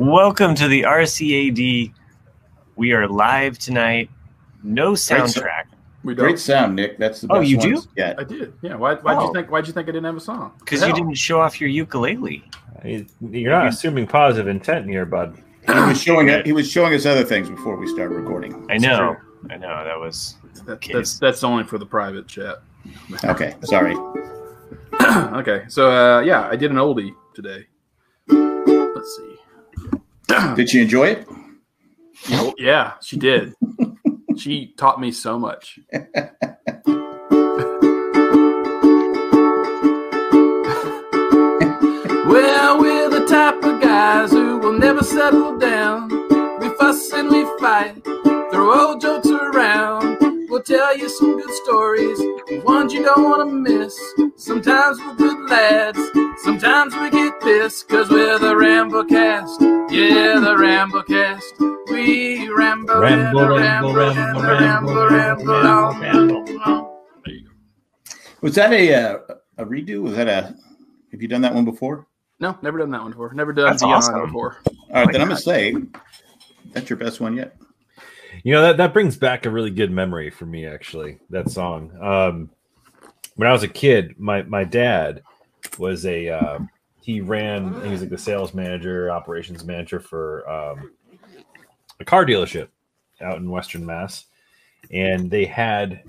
Welcome to the RCAD. We are live tonight. No soundtrack. We don't. Great sound, Nick. That's the best Oh, you do? Yeah. I did. Yeah. Why? Why'd Oh. you think? Why'd you think I didn't have a song? Because you didn't show off your ukulele. You're not assuming positive intent here, bud. He was showing he was showing us other things before we started recording. I know. I know. That was. That, that's that's only for the private chat. Okay, sorry. okay. So uh, yeah, I did an oldie today. Did you enjoy it? Oh, yeah, she did. she taught me so much. well, we're the type of guys who will never settle down. We fuss and we fight, throw old jokes around. We'll tell you some good stories, ones you don't want to miss. Sometimes we're good lads, sometimes we get pissed, cause we're the Rambo cast. Yeah, the Rambo cast. We ramble, Ramble, ramble, ramble, ramble, ramble, ramble, ramble, ramble, ramble. There you go. Was that a uh, a redo? Was that a? Have you done that one before? No, never done that one before. Never done That's Beyond awesome. before. All right, my then I'm gonna say that's your best one yet. You know that that brings back a really good memory for me. Actually, that song. Um, when I was a kid, my my dad was a uh, he ran. He was like the sales manager, operations manager for um, a car dealership out in Western Mass, and they had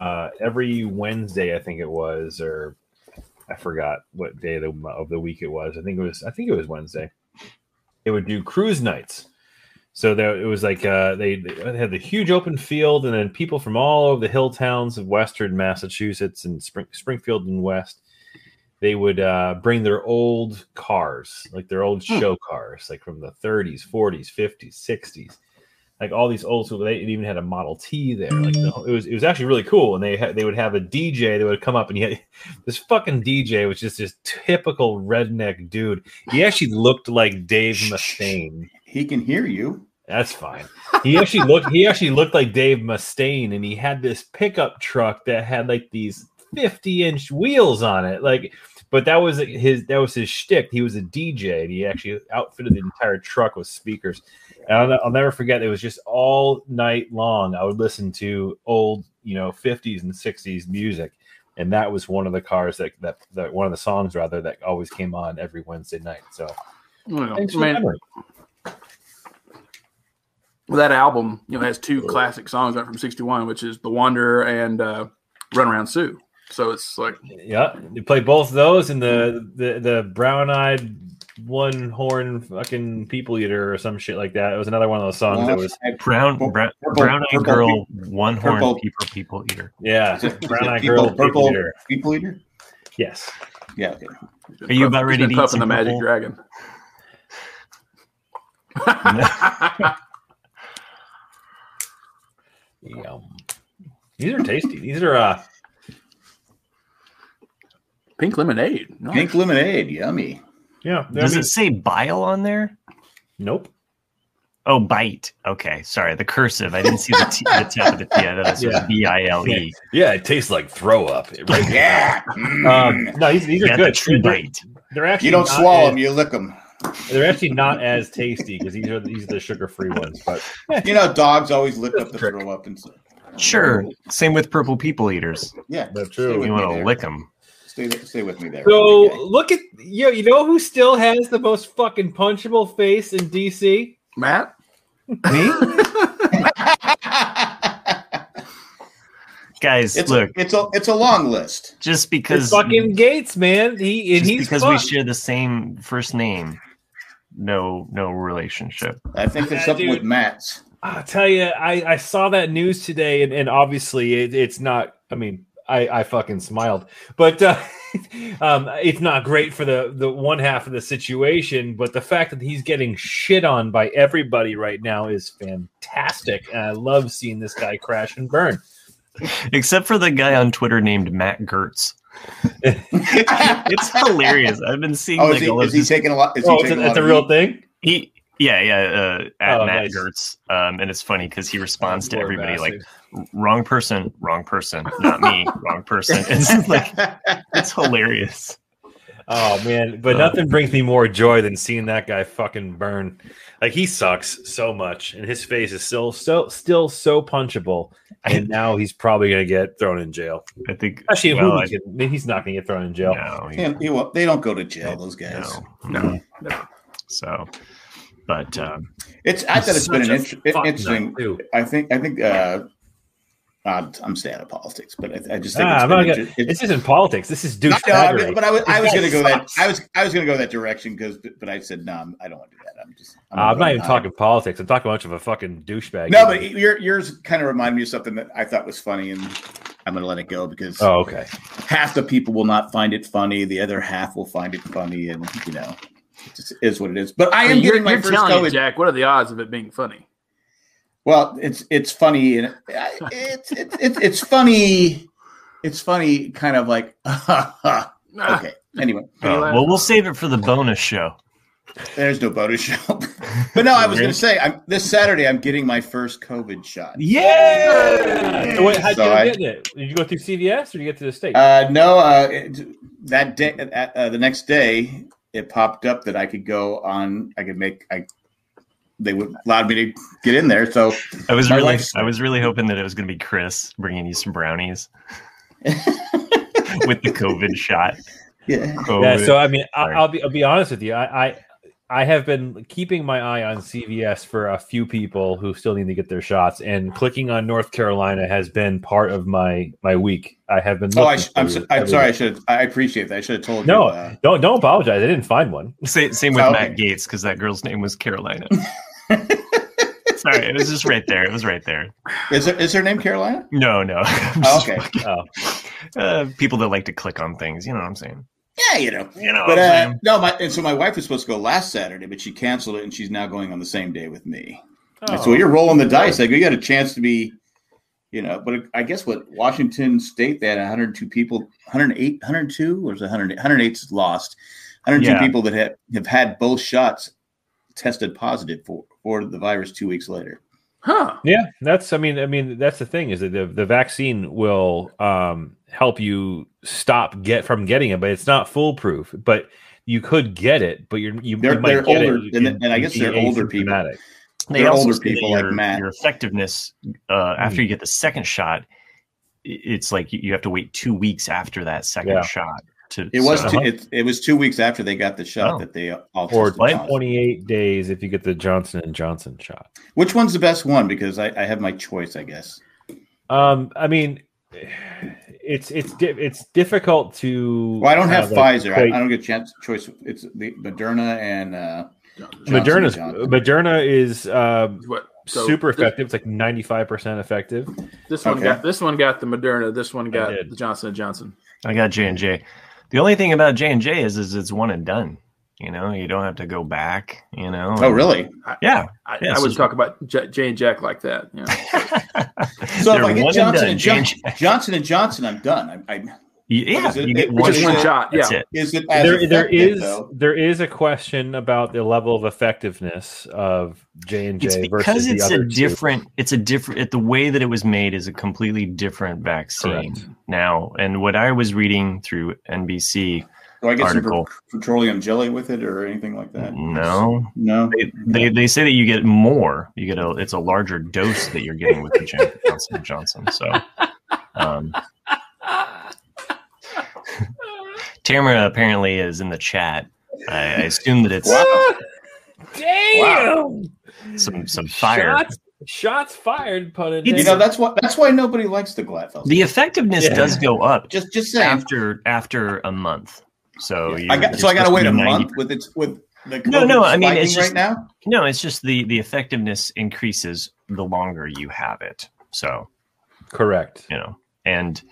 uh, every Wednesday, I think it was, or I forgot what day of the, of the week it was. I think it was. I think it was Wednesday. They would do cruise nights. So there, it was like uh, they, they had the huge open field, and then people from all over the hill towns of Western Massachusetts and Spring, Springfield and West, they would uh, bring their old cars, like their old show cars, like from the 30s, 40s, 50s, 60s, like all these old school. They even had a Model T there. Like the, it was, it was actually really cool. And they had, they would have a DJ that would come up, and he had this fucking DJ was just this typical redneck dude. He actually looked like Dave Mustaine. He can hear you. That's fine. He actually looked he actually looked like Dave Mustaine and he had this pickup truck that had like these 50 inch wheels on it. Like but that was his that was his shtick. He was a DJ and he actually outfitted the entire truck with speakers. And I'll, I'll never forget it was just all night long. I would listen to old, you know, 50s and 60s music. And that was one of the cars that, that that one of the songs rather that always came on every Wednesday night. So Well, thanks for the mean, memory. well, that album, you know, has two classic songs right from '61, which is "The Wanderer" and uh, "Run Around Sue." So it's like, Yeah, you play both of those and the the the brown eyed one horn fucking people eater or some shit like that. It was another one of those songs that was Brown, Purple- brown, brown eyed girl, one horn people, people eater. yeah, Is it- is brown it eyed people- girl people purple eater. people eater. Yes, Yeah. Okay. Are you about ready to eat puffing some the Magic purple? Dragon? Yum. These are tasty. These are uh Pink lemonade. Nice. Pink lemonade, yummy. yeah. I Does mean- it say bile on there? Nope. Oh, bite. Okay, sorry. The cursive. I didn't see the, t- the tip of the T. I thought it Yeah. was B I L E. Yeah, it tastes like throw up. Right? Yeah. um, no, these, these are Got the good. true They're, bite. they're actually you don't swallow as- them, you lick them. They're actually not as tasty because these are these are the sugar free ones. But You know, dogs always lick up the Trick. throw up and Sure. Same with purple people eaters. yeah. That's stay true. with You want to lick them. Stay, stay with me there. So Okay. look at you. You know who still has the most fucking punchable face in DC? Matt. Me? Guys, it's look. a, it's a it's a long list. just It's because fucking Gaetz, man. He and just he's because fun. we share the same first name, no no relationship. I think there's Yeah, something dude. with Matt's. I'll tell you, I, I saw that news today, and, and obviously it, it's not. I mean, I, I fucking smiled, but uh, um, it's not great for the the one half of the situation. But the fact that he's getting shit on by everybody right now is fantastic, and I love seeing this guy crash and burn. Except for the guy on Twitter named Matt Gertz. it's hilarious. I've been seeing Oh, like is he, is he taking a lot? Is he Oh, it's taking a, a, it's a real heat? thing. he yeah yeah uh, at Oh, Matt nice. Gertz, um, and it's funny because he responds to Poor everybody like wrong person, wrong person, not me, wrong person. It's like it's hilarious. Oh man, but nothing brings me more joy than seeing that guy fucking burn. Like he sucks so much, and his face is still so still so punchable. And now he's probably gonna get thrown in jail. I think Actually, well, I- can- he's not gonna get thrown in jail. no, he- Can't- he won't- they don't go to jail. Those guys. no, No. So, but um, It's. I thought it's been an inter- interesting. I think. I think. uh I'm staying out of politics, but I, I just think Ah, it's I'm been gonna- it's- this isn't politics. This is No, no, I mean, but I was, I was going to go that. I was I was going to go that direction because but I said no, I'm, I don't want to do that. I'm just Uh, I'm not going even talking politics. I'm talking much of a fucking douchebag. No, but your yours kind of reminded me of something that I thought was funny, and I'm going to let it go because oh, okay. half the people will not find it funny, the other half will find it funny, and you know, it just is what it is. But I am you're, getting my you're first telling COVID. it, Jack. What are the odds of it being funny? Well, it's it's funny and it's it's it's, it's funny. It's funny, kind of like Ah, okay. Anyway, uh, well, we'll save it for the bonus show. there's no bonus show. but no, I was going to say, I'm this Saturday. I'm getting my first COVID shot. Yeah. So how'd So you I- get it? Did you go through CVS or did you get to the state? Uh, no, uh, it, that day, uh, uh, the next day, it popped up that I could go on. I could make. I they would allowed me to get in there. So I was really, wife's- I was really hoping that it was going to be Chris bringing you some brownies with the COVID shot. yeah, COVID. yeah. So I mean, I, Sorry. I'll be I'll be honest with you. I, I I have been keeping my eye on CVS for a few people who still need to get their shots, and clicking on North Carolina has been part of my my week. I have been. Oh, I sh- I'm, so- I'm every sorry. I should. I appreciate that. I should have told No, you. Uh, don't don't apologize. I didn't find one. Same, same with Okay. Matt Gaetz because that girl's name was Carolina. Sorry, it was just right there. It was right there. is there, is her name Carolina? No, no. Oh, okay. Oh, uh, people that like to click on things. You know what I'm saying? Yeah, you know. You know But what I'm uh, no, my and so my wife was supposed to go last Saturday, but she canceled it, and she's now going on the same day with me. And so Oh. you're rolling the dice. Like you got a chance to be, you know. But I guess what Washington State they had 102 people, 108, 102, or was it 100? 108 's lost. 102 Yeah. people that have, have had both shots tested positive for for the virus two weeks later. Huh. Yeah, that's. I mean, I mean, that's the thing is that the the vaccine will um, help you stop get from getting it, but it's not foolproof. But you could get it, but you're you, They're- you might they're get older, it and- and I guess they're older people. asymptomatic. They they're also older say that people like your, Matt. Your effectiveness uh, after you get the second shot, it's like you you have to wait two weeks after that second Yeah. shot. To It was so- two, it, it was two weeks after they got the shot Oh. that they all Or tested twenty eight days if you get the Johnson and Johnson shot. Which one's the best one? Because I, I have my choice, I guess. Um, I mean, it's it's di- it's difficult to. Well, I don't have uh, like, Pfizer. I, I don't get chance choice. It's the Moderna and uh, Johnson Moderna's Johnson. Moderna is um, What? So super this- effective. It's like ninety five percent effective. This, one Okay. got this one got the Moderna. This one got the Johnson and Johnson. I got J and J. The only thing about J and J is, is it's one and done. You know, you don't have to go back. You know. Oh, really? Yeah. I, Yeah, I so would it's- talk about J, Jay and Jack like that. You know? So They're if I get Johnson and, J and Johnson, J. Johnson and Johnson, I'm done. I, I, Yeah, it- you get one, just one shot. shot, That's yeah. it. is it as there, there effective, is though? there is a question about the level of effectiveness of J and It's J because versus the it's a other two. different. It's a different. It, the way that it was made is a completely different vaccine Correct. now. And what I was reading through NBC, Do I get article. per- petroleum jelly with it or anything like that? no, No. they, they they say that you get more. You get a. It's a larger dose that you're getting with the Johnson Johnson. So, um, Tamara apparently is in the chat. I, I assume that it's Wow. Damn! some some fire. Shots, shots fired. Pun intended. You know that's why that's why nobody likes the Gladfell. The effectiveness Yeah. does go up just just saying. after after a month. So I got so I got to wait a be 90 month with its with the No, no, I mean, it's just- right now. No, it's just the the effectiveness increases the longer you have it. So Correct. you know, and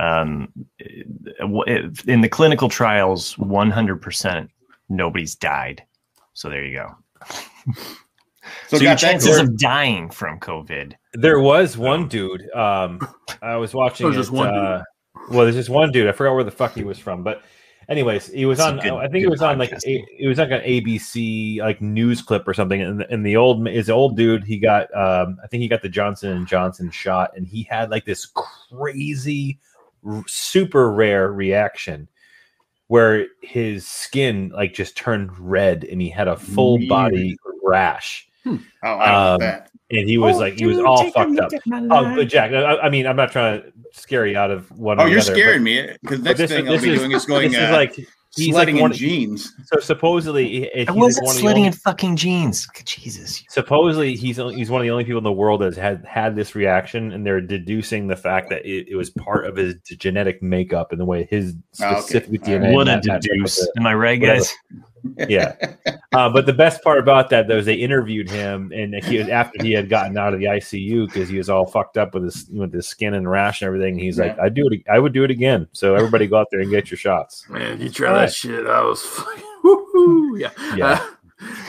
um, it- in the clinical trials, one hundred percent nobody's died. So there you go. So, So, your got that chances of dying from COVID. There was one dude. Um, I was watching. There was just it, one dude. uh, well, there's just one dude. I forgot where the fuck he was from, but anyways, he was It's on. good- I think it good was on like a, it was like an ABC like news clip or something. And, and the old is old dude. He got. Um, I think he got the Johnson and Johnson shot, and he had like this crazy, r- super rare reaction where his skin like just turned red and he had a full Weird. body rash. Oh, I don't Um, that. And he was like, he was all fucked up. Oh, but Jack, I, I mean, I'm not trying to scare you out of one. Oh, or you're other, scaring me because but next this- thing I'll this be is- doing is going This is uh, like he's sledding like one. in jeans. So supposedly, he- he's I wasn't one of the only- in fucking jeans. Jesus. supposedly he's he's one of the only people in the world that has had had this reaction, and they're deducing the fact that it, it was part of his genetic makeup and the way his Oh, okay. specific All right. DNA. What a matched up with deduce. Am I right, Whatever. Guys? Yeah, uh, but the best part about that though is they interviewed him, and he was after he had gotten out of the ICU because he was all fucked up with his with his skin and rash and everything. He's like, "I do it. I would do it again." So everybody go out there and get your shots. Man, you try All that right. shit. I was fucking woo Yeah. Yeah. Uh,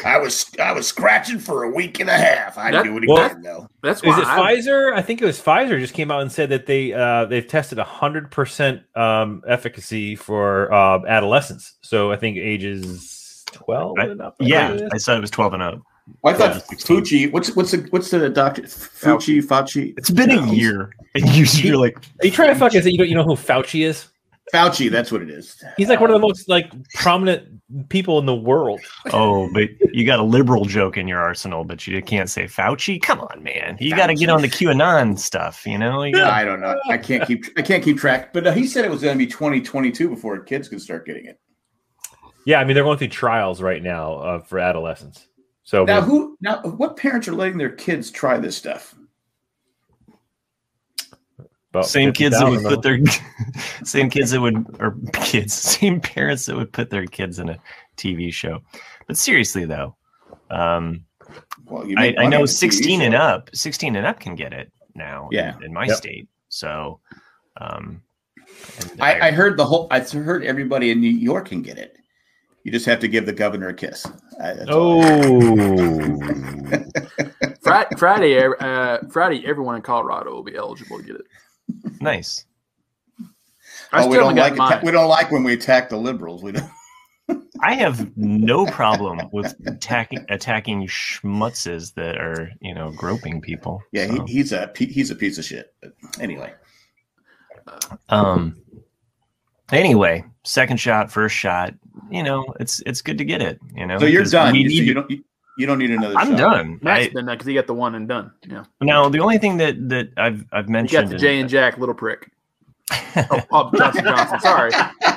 I was I was scratching for a week and a half. I'd That- do it well- again though. that's Is why it I, Pfizer? I think it was Pfizer just came out and said that they uh, they've tested hundred percent um, efficacy for uh, adolescents. So I think ages twelve I- and up. I Yeah, think I said it was 12 and up. Well, I Yeah, thought 16. Fucci. What's what's the what's the doctor? Fucci Fauci. It's been a year. And you- you're like, Are you trying to fuck us? You don't you know who Fauci is? Fauci. That's what it is. He's like one of the most like prominent people in the world. oh, but you got a liberal joke in your arsenal, but you can't say Fauci. Come on, man. You got to get on the QAnon stuff, you know? You gotta- I don't know. I can't keep I can't keep track. But uh, he said it was going to be 2022 before kids could start getting it. Yeah, I mean they're going through trials right now uh, for adolescents. So Now who? Now what parents are letting their kids try this stuff? about same kids that would put their same kids that would or kids same parents that would put their kids in a tv show but seriously though um Well, you I, I know on the TV 16 and up 16 and up can get it now in- Yeah. in, my Yep. state so um and I, I heard the whole. I heard everybody in New York can get it. You just have to give the governor a kiss. That's all I heard. Oh, Friday, Friday, uh, Friday, everyone in Colorado will be eligible to get it. nice I Oh, we don't like atta- we don't like when we attack the liberals. We don't. i have no problem with attacking attacking schmutzes that are you know groping people Yeah, so. he, he's a he's a piece of shit. But anyway, Um. Anyway, second shot, first shot. You know, it's it's good to get it. You know, so you're done. we You, so you don't you, you don't need another. I'm shot. done. Matt's I, been because he got the one and done. Yeah, now the only thing that that I've I've he mentioned. got the Jay and Jack little prick. Oh, oh, Johnson Johnson. Sorry. Uh,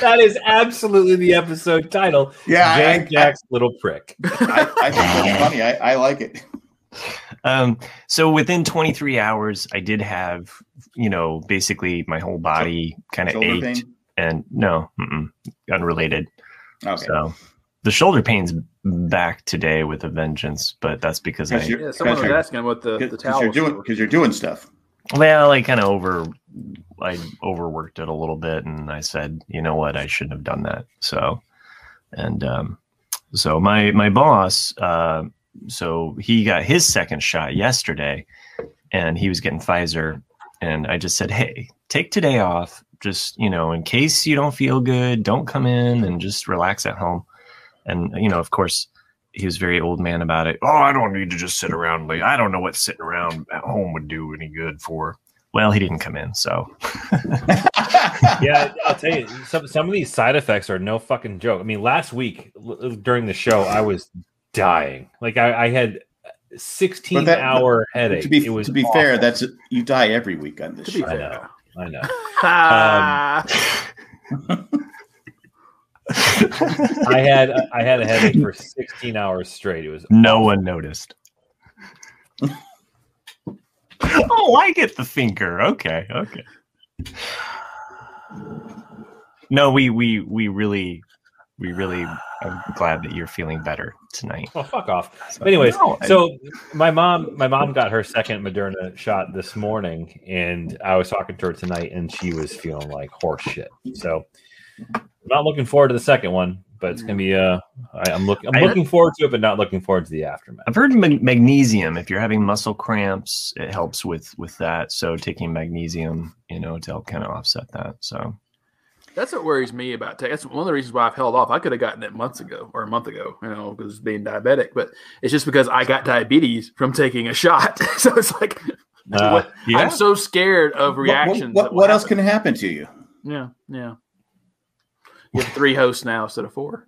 that is absolutely the episode title. Yeah, I, Jan I, Jack's little prick. I, I think that's funny. I, I like it. Um. So within 23 hours, I did have you know basically my whole body kind of Shoulder ached, pain. and no, unrelated. Okay. So the shoulder pain's back today with a vengeance, but that's because I yeah, someone was asking what the, the towel you're doing because you're doing stuff. Well, I kind of over, I overworked it a little bit, and I said, you know what, I shouldn't have done that. So, and um, so my my boss, uh, so he got his second shot yesterday, and he was getting Pfizer, and I just said, hey, take today off, just you know, in case you don't feel good, don't come in and just relax at home, and you know, of course. He was very old man about it. Oh, I don't need to just sit around. Like I don't know what sitting around at home would do any good for. Well, he didn't come in, so yeah, I'll tell you, some some of these side effects are no fucking joke. I mean, last week during the show, I was dying. Like I, I had 16 that, hour headache. to be it was to be awful. fair, that's you die every week on this To be show. I know, I know. Ah, I had I had a headache for sixteen hours straight. It was no one noticed. oh, I get the thinker. Okay, okay. No, we we we really we really. I'm glad that you're feeling better tonight. Well, fuck off. But anyways, No, I- so my mom, my mom got her second Moderna shot this morning, and I was talking to her tonight, and she was feeling like horse shit. So, I'm not looking forward to the second one, but it's gonna be. Uh, I, I'm looking. I'm looking forward to it, but not looking forward to the aftermath. I've heard mag- magnesium. If you're having muscle cramps, it helps with with that. So taking magnesium, you know, to help kind of offset that. So that's what worries me about tech. That's one of the reasons why I've held off. I could have gotten it months ago or a month ago, you know, because being diabetic. But it's just because I got diabetes from taking a shot. so it's like Uh, What- Yeah. I'm so scared of What- reactions. What, that what, will else happen. can happen to you? Yeah, yeah. You have three hosts now instead of four.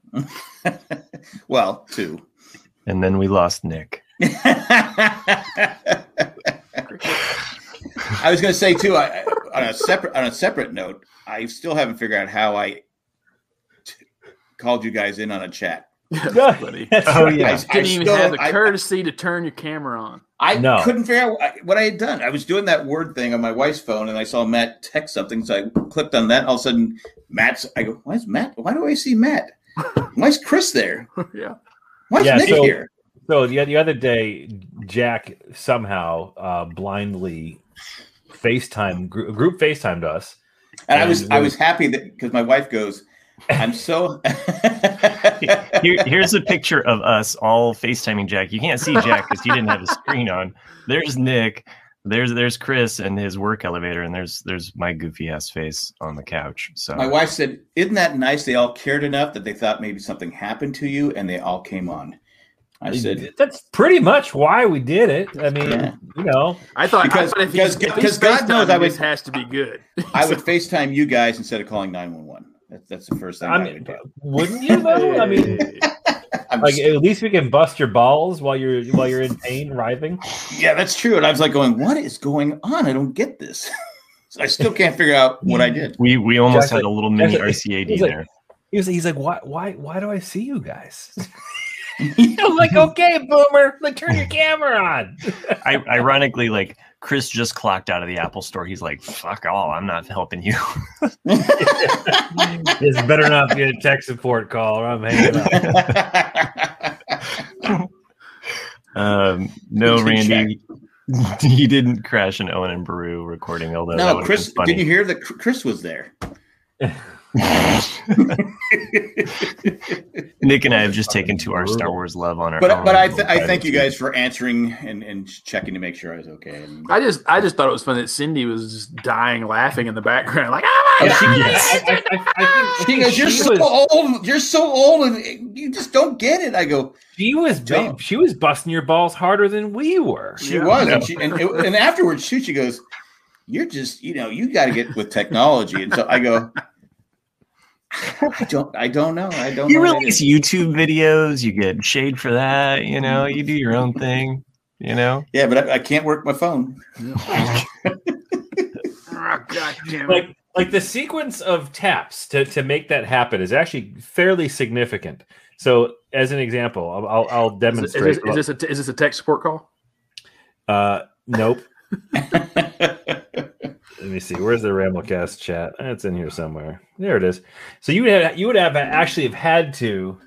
well, two. And then we lost Nick. I was going to say too. I, I- on a separate on a separate note, I still haven't figured out how I t- called you guys in on a chat. Buddy. Oh yeah. I, I Didn't even still- have the I- courtesy to turn your camera on. I No. couldn't figure out what I- what I had done. I was doing that word thing on my wife's phone, and I saw Matt text something, so I clicked on that. All of a sudden, Matt's. I go, "Why is Matt? Why do I see Matt? Why is Chris there? yeah. Why is Yeah, Nick so- here?" So the, the other day, Jack somehow uh, blindly FaceTime group, group FaceTimed us. And I was and I was happy that because my wife goes, "I'm so." Here, here's a picture of us all FaceTiming Jack. You can't see Jack because he didn't have a screen on. There's Nick. There's there's Chris and his work elevator, and there's there's my goofy ass face on the couch. So My wife said, "Isn't that nice? They all cared enough that they thought maybe something happened to you, and they all came on." I said, That's pretty much why we did it. I mean, Yeah. you know, I thought Because- I thought if because- he's, because God knows I FaceTiming, would- this has to be good. "I would FaceTime you guys instead of calling nine one one. one one." That's that's the first thing I, I would mean, do. wouldn't you though? I mean, I'm like just- at least we can bust your balls while you're while you're in pain, writhing. yeah, that's true. And I was like, going, "What is going on? I don't get this." so I still can't figure out what I did. we we almost Jack's had a little mini Jack's RCAD like- there. He was he's like, why why why do I see you guys? I'm like, okay, boomer, like turn your camera on. I, ironically, like Chris just clocked out of the Apple store. He's like, "Fuck all, I'm not helping you." this better not be a tech support call, or I'm hanging up. Um, no, Good Randy, he didn't crash an Owen and Baru recording. Although that no, would've Chris, did you hear that Chris was there? Nick and I have just taken to our Star Wars love on our But own. but I th- I thank you guys for answering and, and checking to make sure I was okay. And, I just I just thought it was fun that Cindy was just dying laughing in the background, like oh my god, I, I, I, I she goes, "You're she so was, old. You're so old, and you just don't get it." I go, she was Don't. she was busting your balls harder than we were. "She Yeah. was," and, she, and, and afterwards, too, she goes, "You're just, you know, you got to get with technology." And so I go, "I don't, I don't know. I don't." You know what release. YouTube videos, you get shade for that. You know, you do your own thing. You know, Yeah, but I, I can't work my phone. oh, god damn it. Like like the sequence of taps to to make that happen is actually fairly significant. So, as an example, I'll I'll, I'll demonstrate. is, this, is, this a, is this a tech support call? uh, nope. Let me see. Where's the Ramblecast chat? It's in here somewhere. There it is. So you would have, you would have actually have had to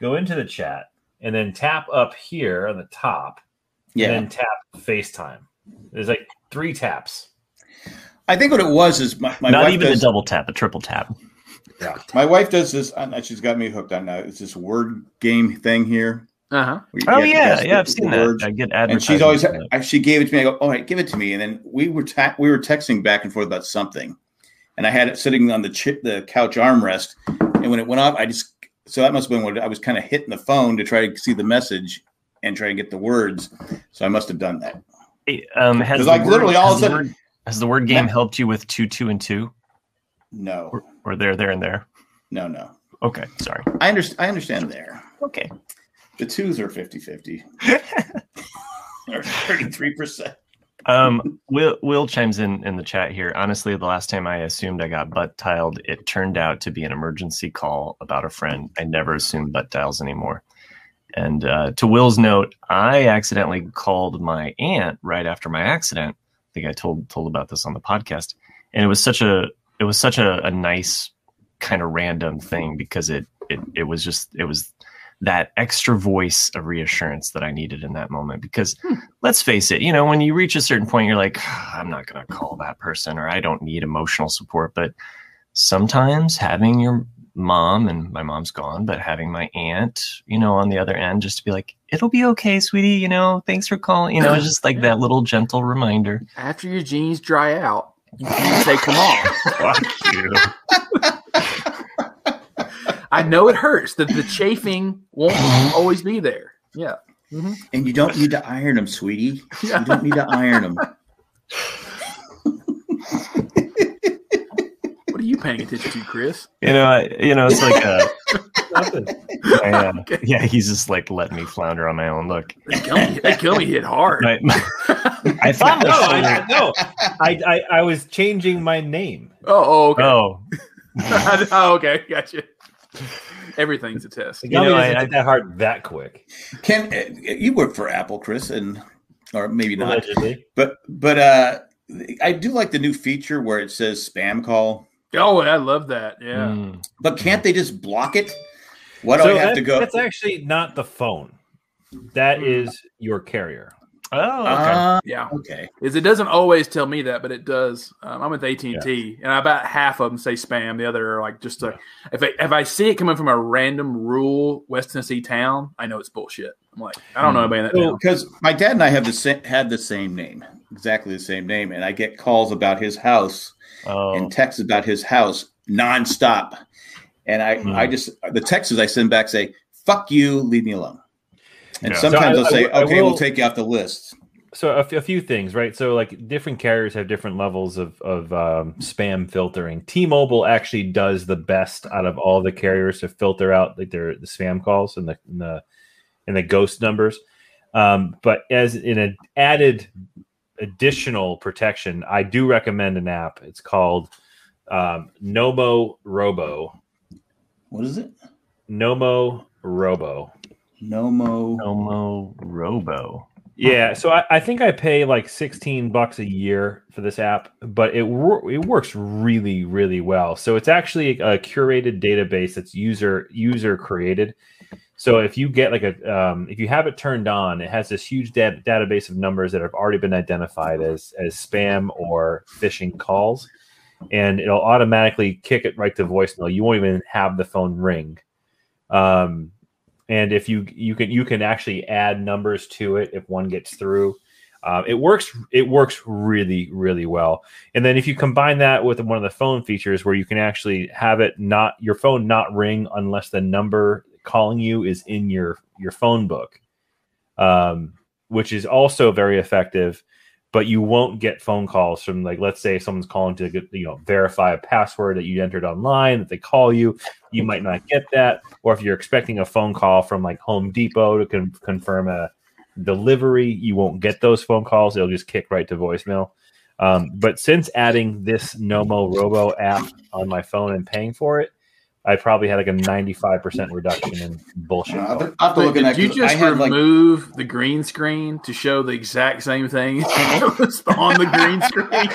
go into the chat and then tap up here on the top, yeah, and then tap FaceTime. There's like three taps. I think what it was is my, my not wife even does, a double tap, a triple tap. Yeah. my wife does this. And she's got me hooked on now. It's this word game thing here. Uh huh. Oh yeah, yeah, I've seen the that. I get and she's always that. She gave it to me. I go, all right, give it to me. And then we were ta- we were texting back and forth about something, and I had it sitting on the chi- the couch armrest. And when it went off, I just so that must have been what I was kind of hitting the phone to try to see the message and try to get the words. So I must have done that. Hey, um, has the like word- literally all of has a the sudden, word- has the word game Matt- helped you with two, two, and two, no, or, or there, there, and there? no, no. Okay, sorry. I understand. I understand there. Okay. The twos are 50-50. or thirty three percent. Um, Will Will chimes in in the chat here. Honestly, the last time I assumed I got butt tiled, it turned out to be an emergency call about a friend. I never assume butt tiles anymore. And uh, to Will's note, I accidentally called my aunt right after my accident. I think I told told about this on the podcast, and it was such a it was such a, a nice kind of random thing because it it it was just it was that extra voice of reassurance that I needed in that moment because hmm. let's face it, you know, when you reach a certain point, you're like, ah, I'm not going to call that person or I don't need emotional support. But sometimes having your mom, and my mom's gone, but having my aunt, you know, on the other end, just to be like, it'll be okay, sweetie, you know, thanks for calling, you know, just like that little gentle reminder. After your jeans dry out, you can say, "Come on." Fuck you. I know it hurts. The, the chafing won't always be there. Yeah. Mm-hmm. And you don't need to iron them, sweetie. Yeah. You don't need to iron them. what are you paying attention to, Chris? You know, I, you know, it's like, uh, uh, okay. yeah, he's just like letting me flounder on my own. Look, they kill me, they kill me hit hard. My, my, I thought no, I, no, I, I, I was changing my name. Oh, oh okay. Oh. oh, okay, gotcha. Everything's a test. The You know, gummy I- doesn't I- that hard that quick. Ken, uh, you work for Apple, Chris, and or maybe not, Allegedly. but but uh, I do like the new feature where it says spam call. Oh, I love that. Yeah. mm, But can't they just block it? Why do So I have that- to go? That's actually not the phone. That Hmm. your carrier. Oh, okay. Ah, Yeah. okay. Is it doesn't always tell me that, but it does. Um, I'm with AT and T, and about half of them say spam. The other are like just a, if I, if I see it coming from a random rural West Tennessee town, I know it's bullshit. I'm like, I don't know anybody in that town. Because my dad and I have the same had the same name, exactly the same name, and I get calls about his house oh, and texts about his house nonstop. And I, Hmm. I just the texts I send back say, "Fuck you, leave me alone." And Yeah. sometimes So I- they'll say, I- "Okay, will- we'll take you off the list." So a, f- a few things, right? So like different carriers have different levels of of um, spam filtering. T-Mobile actually does the best out of all the carriers to filter out like their the spam calls and the and the and the ghost numbers. Um, but as in an added additional protection, I do recommend an app. It's called um, Nomorobo. What is it? Nomo Robo. Nomo. Nomorobo. Yeah, so I, I think I pay like sixteen bucks a year for this app, but it wor- it works really really well. So it's actually a curated database that's user user created. So if you get like a um, if you have it turned on, it has this huge da- database of numbers that have already been identified as as spam or phishing calls, and it'll automatically kick it right to voicemail. You won't even have the phone ring. Um, and if you you can you can actually add numbers to it if one gets through. Uh, it works it works really really well. And then if you combine that with one of the phone features where you can actually have it not your phone not ring unless the number calling you is in your your phone book um, which is also very effective but you won't get phone calls from like let's say someone's calling to get, you know verify a password that you entered online that they call you you might not get that. Or if you're expecting a phone call from like home depot to con- confirm a delivery you won't get those phone calls. They'll just kick right to voicemail. Um, but since adding this nomorobo app on my phone and paying for it i probably had like a 95% reduction in bullshit I'll have to- I'll have to look at did that. you 'cause just I had like remove the green screen to show the exact same thing was on the green screen?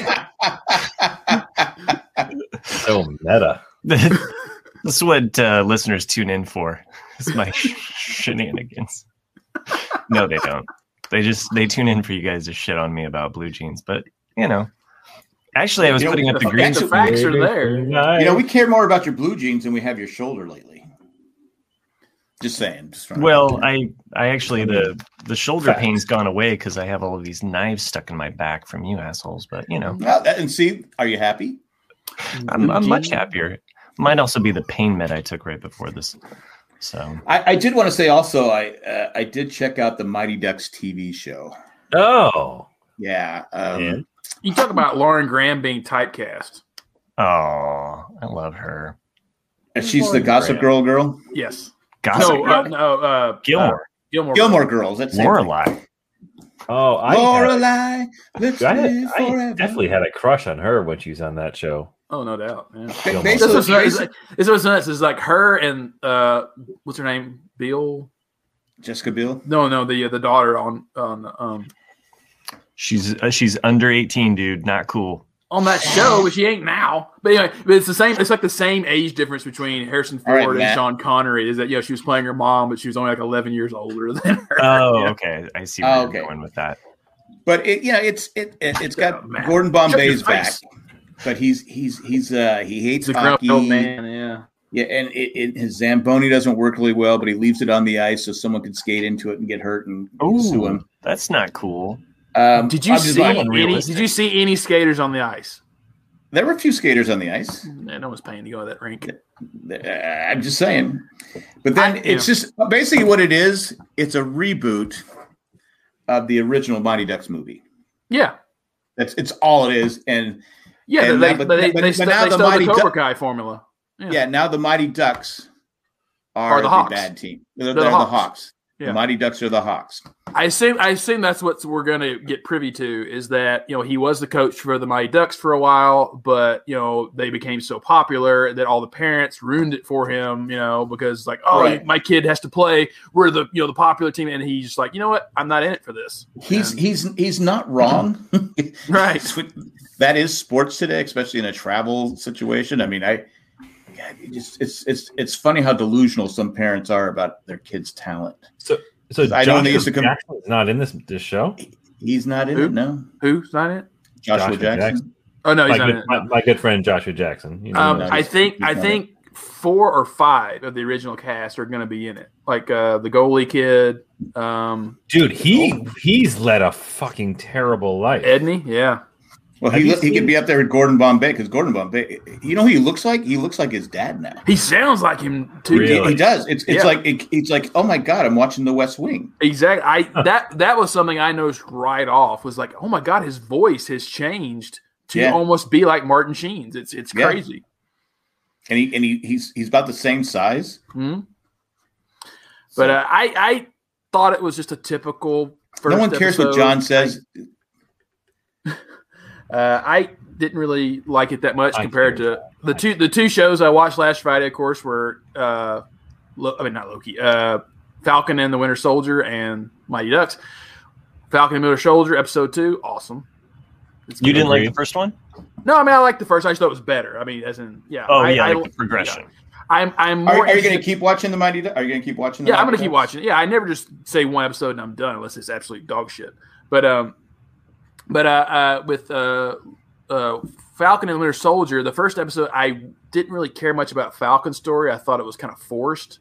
so meta this is what uh, listeners tune in for. It's my shenanigans. No, they don't. They just they tune in for you guys to shit on me about blue jeans. But you know, actually, I was You know, putting up the the green. The facts are there. you know we care more about your blue jeans than we have your shoulder lately. Just saying. Just throwing it out Well. I I actually the the shoulder Facts. pain's gone away because I have all of these knives stuck in my back from you assholes. But you know, Well, that- and see, are you happy? I'm, I'm much happier. Might also be the pain med I took right before this. So I, I did want to say also, I uh, I did check out the Mighty Ducks TV show. oh Yeah, um, And? You talk about Lauren Graham being typecast. oh, I love her. and she's the Gossip Graham. Girl girl, Yes. Gossip no, Girl? uh, no, uh, Gilmore, Gilmore. Gilmore Girls. That's the same thing. Lorelai. oh i, had, Lorelai, let's I, had- I definitely had a crush on her when she was on that show Oh, no doubt. Yeah. Ba- Gilmore. This Basically, was nuts. It's, it's nuts. Is like her and uh, what's her name? Bill? Jessica Bill. No, no, the the daughter on on um She's uh, she's under 18, dude. Not cool. on that show, but she ain't now. But anyway, but it's the same. It's like the same age difference between Harrison All right, Ford and Matt. Sean Connery. Is that yeah, she was playing her mom, but she was only like eleven years older than her. Oh, Yeah. okay. I see where Oh, you're okay. going with that. But it, you know, it's it, it it's got Oh. Gordon Bombay's back, but he's he's he's uh he hates He's a hockey. old man. Yeah. Yeah, and it, it, his Zamboni doesn't work really well, but he leaves it on the ice so someone could skate into it and get hurt and sue him. that's not cool. Um, Did you see like- any? Did you see any skaters on the ice? there were a few skaters on the ice. Man, no one's paying to go to that rink. Uh, I'm just saying. But then I- it's just basically what it is. It's a reboot of the original Mighty Ducks movie. Yeah, That's it's all it is. And Yeah, And they, now- but- they, but- they, but st- now the stole the Mighty Cobra Duck- formula. Yeah. Yeah. now the Mighty Ducks are, Are the the, bad team. They're, They're they're the the Hawks. Yeah. The Mighty Ducks are the Hawks. I assume I assume that's what we're going to get privy to is that you know he was the coach for the Mighty Ducks for a while, but you know they became so popular that all the parents ruined it for him. You know because like oh Right. my kid has to play, we're the you know the popular team, and he's just like you know what I'm not in it for this. He's And- he's he's not wrong. right. That is sports today, especially in a travel situation. I mean, I yeah, just it's it's it's funny how delusional some parents are about their kids' talent. So, so I know they Joshua used to come- Jackson is not in this this show. He's not in Who? it, no. Who's not in it? Joshua, Joshua Jackson. Jackson. Oh no, he's my, not in good, it. my, my good friend Joshua Jackson. You know, Um, I think I not think four or five of the original cast are going to be in it. Like uh, the goalie kid, um, dude, he he's led a fucking terrible life. Edney. Yeah, Well, Have he he could be up there with Gordon Bombay because Gordon Bombay, you know who he looks like? He looks like his dad now. he sounds like him too. Really? He, he does. It's it's Yeah. like it, it's like oh my god, I'm watching The West Wing. Exactly. I that that was something I noticed right off. Was like, oh my god, his voice has changed to Yeah. almost be like Martin Sheen's. It's it's Yeah. crazy. And he and he he's he's about the same size. Mhm. But uh, I I thought it was just a typical. First no one cares what. John says. Uh, I didn't really like it that much I compared to the two the two shows I watched last Friday. Of course, were uh, Lo- I mean not Loki, uh, Falcon and the Winter Soldier, and Mighty Ducks. Falcon and Winter Soldier episode two, awesome. It's You didn't like the first one? No, I mean I like the first. I just thought it was better. I mean, as in yeah. Oh I, yeah, I, like the progression. I'm I'm Are, more. are you going to keep watching the Mighty? Ducks? Are you going to keep watching? The Yeah, I'm gonna keep Ducks? watching. Yeah, I never just say one episode and I'm done unless it's absolute dog shit. But um, but uh, uh with uh, uh, Falcon and Winter Soldier, the first episode, I didn't really care much about Falcon's story. I thought it was kind of forced.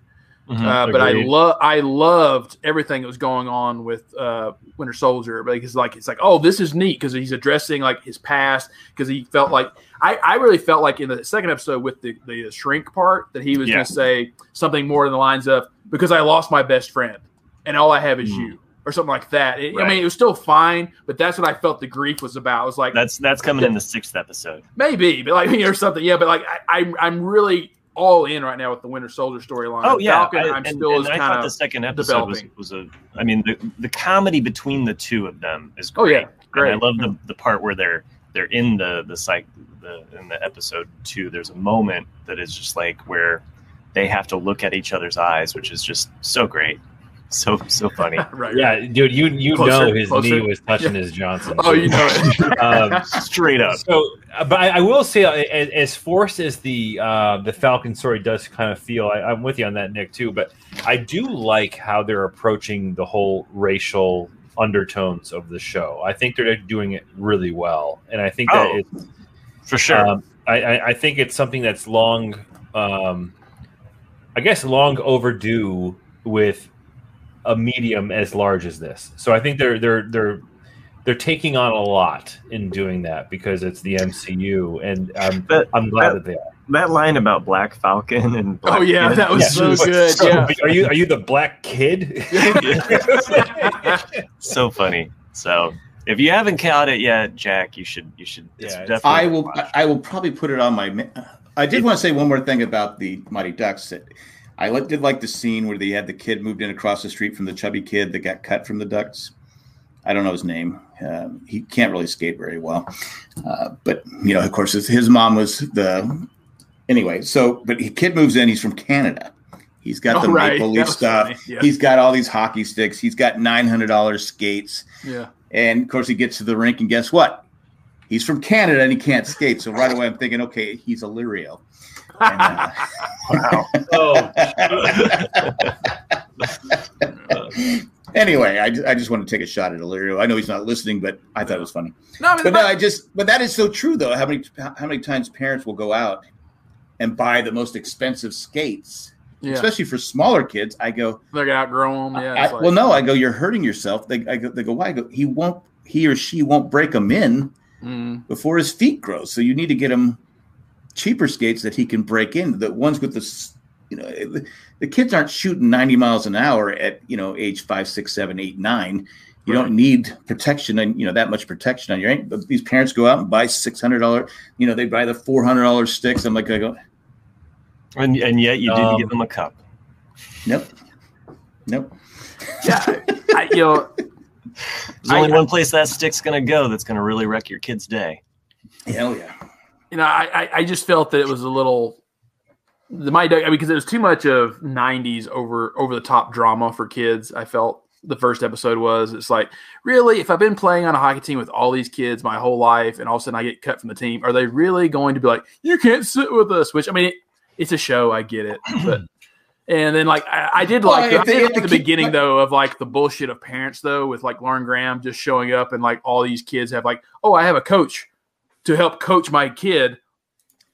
Mhm. Uh, but I love I loved everything that was going on with uh, Winter Soldier because like it's like oh this is neat because he's addressing like his past because he felt like I, I really felt like in the second episode with the, the shrink part that he was Yeah. going to say something more than the lines of because I lost my best friend and all I have is Mm. you or something like that. It- I mean it was still fine, but that's what I felt the grief was about. It was like That's that's coming in the sixth episode. maybe, but like or something. Yeah, but like I, I'm I'm really all in right now with the Winter Soldier storyline. Oh yeah, Falcon, I, I'm and, still and I kind thought the second episode was, was a. I mean, the the comedy between the two of them is Oh, great. yeah. great. And I love the the part where they're they're in the the psych the in the episode two. There's a moment that is just like where they have to look at each other's eyes, which is just so great, so so funny. right. Yeah, dude, you you Closer, know his closer. knee was touching his Johnson. Oh, you know it. Um, Straight up. So, uh, but I, I will say, uh, as, as forced as the uh, the Falcon story does kind of feel, I, I'm with you on that, Nick, too. But I do like how they're approaching the whole racial undertones of the show. I think they're doing it really well, and I think that Oh, it's For sure. um, I, I, I think it's something that's long, um, I guess, long overdue with a medium as large as this. So I think they're they're they're they're taking on a lot in doing that because it's the MCU, and I'm But- I'm glad but- that they are. that line about Black Falcon and oh, Black Oh yeah, Kid that was Yeah. so good. so- yeah. Are you are you the black kid? so funny. So if you haven't caught it yet, Jack, you should you should. Yeah, it's- definitely I will. watch. I will probably put it on my. I did want to say one more thing about the Mighty Ducks. I did like the scene where they had the kid moved in across the street from the chubby kid that got cut from the Ducks. I don't know his name. Um, he can't really skate very well, uh, but you know, of course, his, his mom was the. Anyway, so but the kid moves in. He's from Canada. He's got the Oh, right. Maple Leaf stuff. Yeah. He's got all these hockey sticks. He's got nine hundred dollars skates. yeah. And of course, he gets to the rink, and guess what? He's from Canada and he can't skate. So right away, I'm thinking, okay, he's a Lirio. And, oh, anyway, I, I just want to take a shot at Illyrio. I know he's not listening, but I thought it was funny. No, I mean, But no, I just, but that is so true though. How many, how many times parents will go out and buy the most expensive skates, yeah, especially for smaller kids? I go, they're gonna outgrow them. Yeah. I, like- well, no, I go, you're hurting yourself. They, I go, they go, why? I go, he won't, he or she won't break them in Mm, before his feet grow. So you need to get him cheaper skates that he can break in. The ones with the, you know, the, the kids aren't shooting 90 miles an hour at, you know, age five, six, seven, eight, nine. You don't need protection and you know that much protection on your ankle. But these parents go out and buy six hundred dollar. You know they buy the four hundred dollar sticks. I'm like, I go, And and yet you didn't Um, give them a cup. nope, nope. Yeah, I, you know, There's only I- one place that stick's gonna go that's gonna really wreck your kid's day. Hell yeah. You know, I, I, just felt that it was a little the my I mean, because it was too much of '90s over over the top drama for kids. I felt the first episode was it's like really if I've been playing on a hockey team with all these kids my whole life and all of a sudden I get cut from the team, are they really going to be like you can't sit with us? Which I mean, it, it's a show, I get it, but. And then, like I, I did Well, like, if I did like the the beginning though of like the bullshit of parents though, with like Lauren Graham just showing up and like all these kids have like, oh, I have a coach to help coach my kid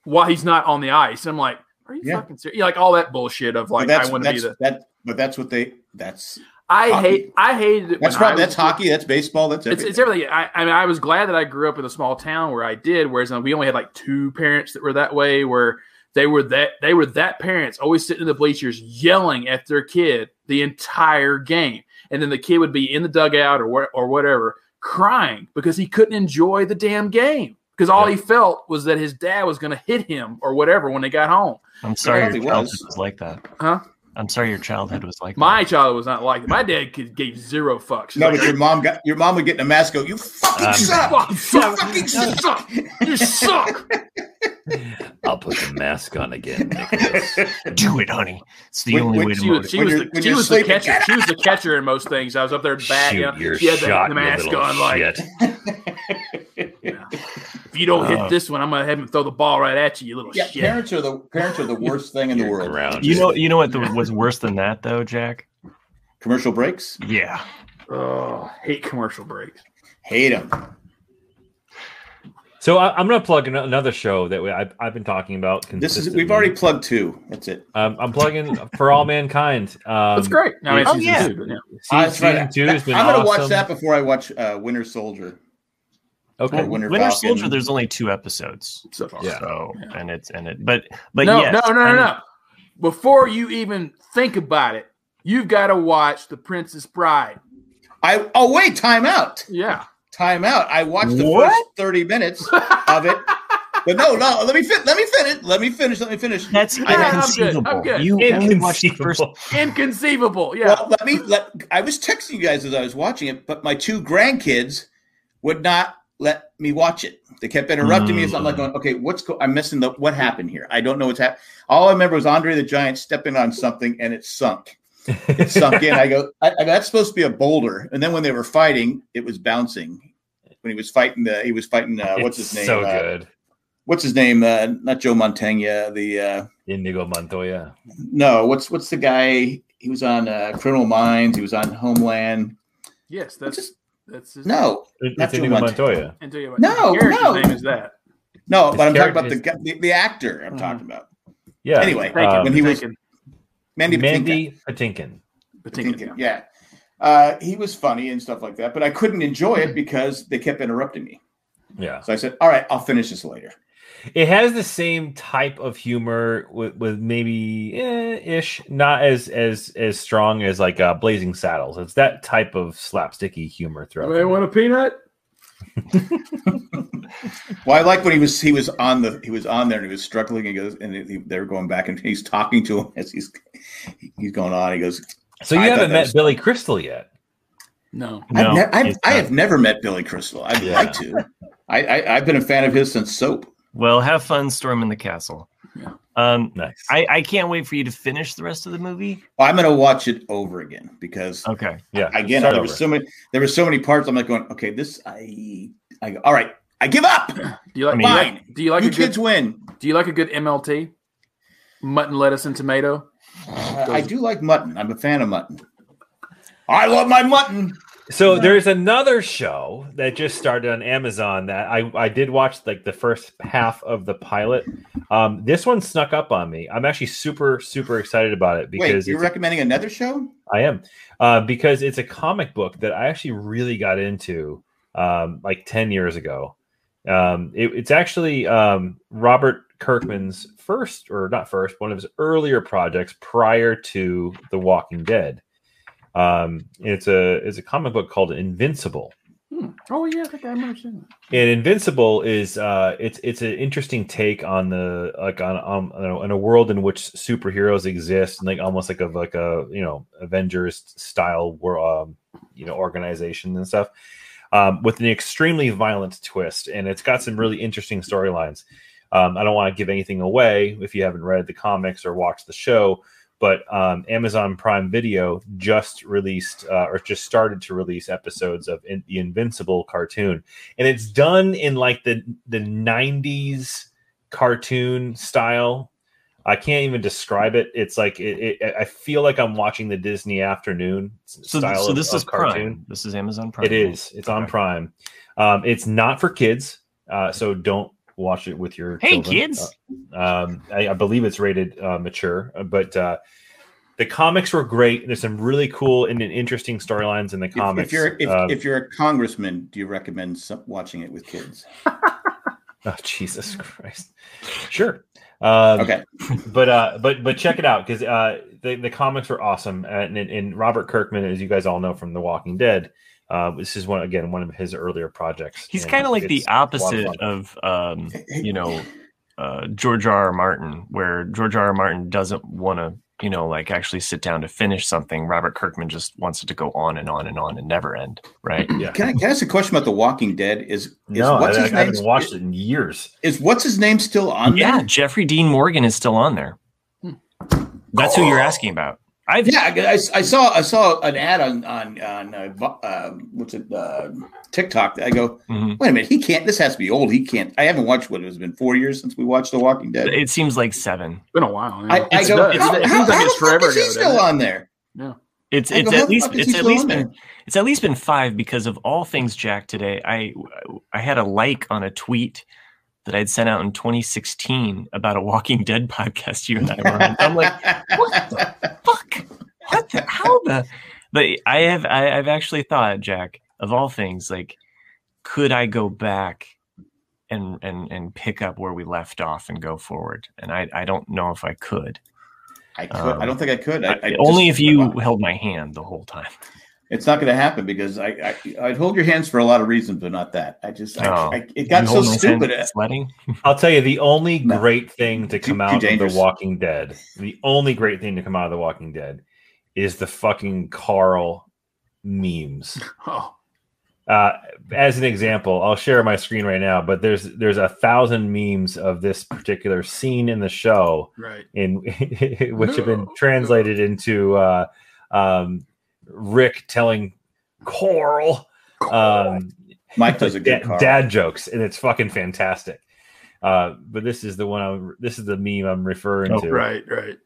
while he's not on the ice. I'm like, are you Yeah. fucking serious? Like all that bullshit of like, I want to be the. that. But that's what they. That's I hockey. hate. I hated it. that's probably that's was- hockey. That's baseball. That's It's, everything. it's everything. I, I mean, I was glad that I grew up in a small town where I did. Whereas uh, we only had like two parents that were that way, where they were that they were that parents always sitting in the bleachers yelling at their kid the entire game, and then the kid would be in the dugout or or whatever crying because he couldn't enjoy the damn game because all he felt was that his dad was going to hit him or whatever when they got home. I'm sorry your childhood was. was like that. Huh? I'm sorry your childhood was like that. My child was not like that. My dad could, gave zero fucks. He's no, like, but your mom got your mom would get in a mask. Go, you fucking Um, suck. Fuck, You suck. fucking suck. you suck. I'll put the mask on again. Nicholas. Do it, honey. It's the When- only when way to She was, she was, the, she was the catcher. She was the catcher in most things. I was up there batting. Shoot your she had the, shot, the you mask little on. Like, shit. If you don't Oh. hit this one, I'm gonna have him throw the ball right at you, you little Yeah, shit. parents are the parents are the worst thing in the world. grounded. You know, you know what the, was worse than that though, Jack? Commercial breaks, Yeah, Oh, hate commercial breaks. hate them. So I, I'm going to plug another show that we, I've, I've been talking about. This is consistently. we've already plugged two. That's it. Um, I'm plugging for all mankind. Um, That's great. I mean, oh, yeah. two, yeah. se- Uh, season right. two has been I'm gonna watch that before I watch uh, Winter Soldier. Okay. Or Winter, Winter Falcon. Soldier. There's only two episodes, So far. Yeah. so Yeah. and it's and it, but but no, yes, no, no, no, no. Before you even think about it, you've got to watch The Princess Bride. I oh wait, time out. Yeah. Time out. I watched the What? first 30 minutes of it. But no, no, let me fin- let me finish. Let me finish. Let me finish. That's I'm good, I'm inconceivable. good. You only watched the first. Inconceivable. Inconceivable. Yeah. Well, let me let I was texting you guys as I was watching it, but my two grandkids would not let me watch it. They kept interrupting me. So I'm like going, okay, what's go- I'm missing the what happened here? I don't know what's happening. All I remember was Andre the Giant stepping on something and it sunk. It sunk in. I go, I, I go, that's supposed to be a boulder. And then when they were fighting, it was bouncing. When he was fighting the, he was fighting. Uh, what's his name? So Uh, good. What's his name? Uh, not Joe Montana. The uh, Indigo Montoya. no. What's what's the guy? He was on uh, Criminal Minds. He was on Homeland. yes, that's his, that's his no, It- Not It's Joe Indigo Montana. Montoya. And tell you what, No, the no. name is that. no. His But I'm talking character about the the, the actor. I'm Mhm. talking about Yeah. Anyway, um, when he was- Mandy Patinkin. Mandy Patinkin. Patinkin, Patinkin, yeah. Yeah, uh, he was funny and stuff like that. But I couldn't enjoy it because they kept interrupting me. Yeah. So I said, "All right, I'll finish this later." It has the same type of humor with, with maybe eh, ish, not as as as strong as like uh, Blazing Saddles. It's that type of slapsticky humor throughout. Anybody want a peanut? Well, I like when he was he was on the he was on there and he was struggling. He goes and he, they're going back and he's talking to him as he's he's going on. He goes, so you I haven't met was- Billy Crystal yet. No. I've, No, ne- I've, I have never met Billy Crystal. I'd Yeah. like to. I, I I've been a fan of his since Soap. Well, have fun storming the castle. Yeah. Um, Nice. I, I can't wait for you to finish the rest of the movie. I'm going to watch it over again because Okay. yeah. again start there over. was so many there were so many parts. I'm like going, okay, this I I go, all right, I give up. Do you like? I mean, do you Fine. like, do you like you a good? kids win. Do you like a good MLT? Mutton, lettuce, and tomato. Uh, I do like mutton. I'm a fan of mutton. I love my mutton. So there's another show that just started on Amazon that I, I did watch like the first half of the pilot. Um, this one snuck up on me. I'm actually super super excited about it Wait, because you're it's- recommending another show? I am uh, because it's a comic book that I actually really got into um, like ten years ago. Um, it- it's actually um, Robert Kirkman's first, or not first, one of his earlier projects prior to The Walking Dead. Um, it's a it's a comic book called Invincible. Hmm. Oh yeah, I think I remember seeing that. And Invincible is uh, it's it's an interesting take on the like on on you know, in a world in which superheroes exist and like almost like a like a you know Avengers style war um, you know organization and stuff um, with an extremely violent twist, and it's got some really interesting storylines. Um, I don't want to give anything away if you haven't read the comics or watched the show, but um, Amazon Prime Video just released uh, or just started to release episodes of in, the Invincible cartoon, and it's done in like the the '90s cartoon style. I can't even describe it. It's like it, it, I feel like I'm watching the Disney afternoon So, style so of- this of is Prime. This is Amazon Prime. It is. It's on Okay. Prime. Um, it's not for kids, uh, so don't watch it with your Hey, children. kids. Uh, um, I, I believe it's rated uh, mature, uh, but uh, the comics were great. There's some really cool and interesting storylines in the comics. if you're if, Um, if you're a congressman, do you recommend some, watching it with kids? oh, Jesus Christ, sure. Um, Okay, but uh, but but check it out because uh, the the comics were awesome, and, and, and Robert Kirkman, as you guys all know from The Walking Dead, uh, this is one again one of his earlier projects. He's and kind of like the opposite fun. of, um, you know, uh, George R. R. Martin, where George R. R. Martin doesn't want to, you know, like actually sit down to finish something. Robert Kirkman just wants it to go on and on and on and never end, right? Yeah. can I, can I ask a question about The Walking Dead? Is is No, what's I, his I name? haven't watched it in years. Is what's his name still on there? yeah, there? Jeffrey Dean Morgan is still on there. That's who you're asking about. I've Yeah, I, I saw I saw an ad on on on uh, uh, what's it uh, TikTok. I go, Mhm. wait a minute, he can't. This has to be old. He can't. I haven't watched what it has been four years since we watched The Walking Dead. It seems like seven. It's been a while. yeah. I, I It's go, done- how, it's- it how, seems like how it's the forever is he ago. still on there? Yeah. It's it's go, at least it's at least been there? it's at least been five because of all things Jack today. I I had a like on a tweet that I'd sent out in 2016 about a Walking Dead podcast you and I were on. I'm like, what the fuck? What the how the? But I have I, I've actually thought, Jack, of all things, like, could I go back and and and pick up where we left off and go forward? And I I don't know if I could. I could. I don't um, think I could. I, I Only if you held my hand the whole time. It's not going to happen because I, I I'd hold your hands for a lot of reasons, but not that. I just I, Oh. I, it got so hold my hand stupid. Sweating. I'll tell you the only No. great thing to come too out of. The Walking Dead, the only great thing to come out of The Walking Dead is the fucking Carl memes. Oh, Uh, as an example, I'll share my screen right now, but there's there's a thousand memes of this particular scene in the show right. in which have been translated into uh, um, Rick telling Coral um, Mike does a good da- dad jokes, and it's fucking fantastic. Uh, but this is the one I'm. This is the meme I'm referring Oh, to. Right, right.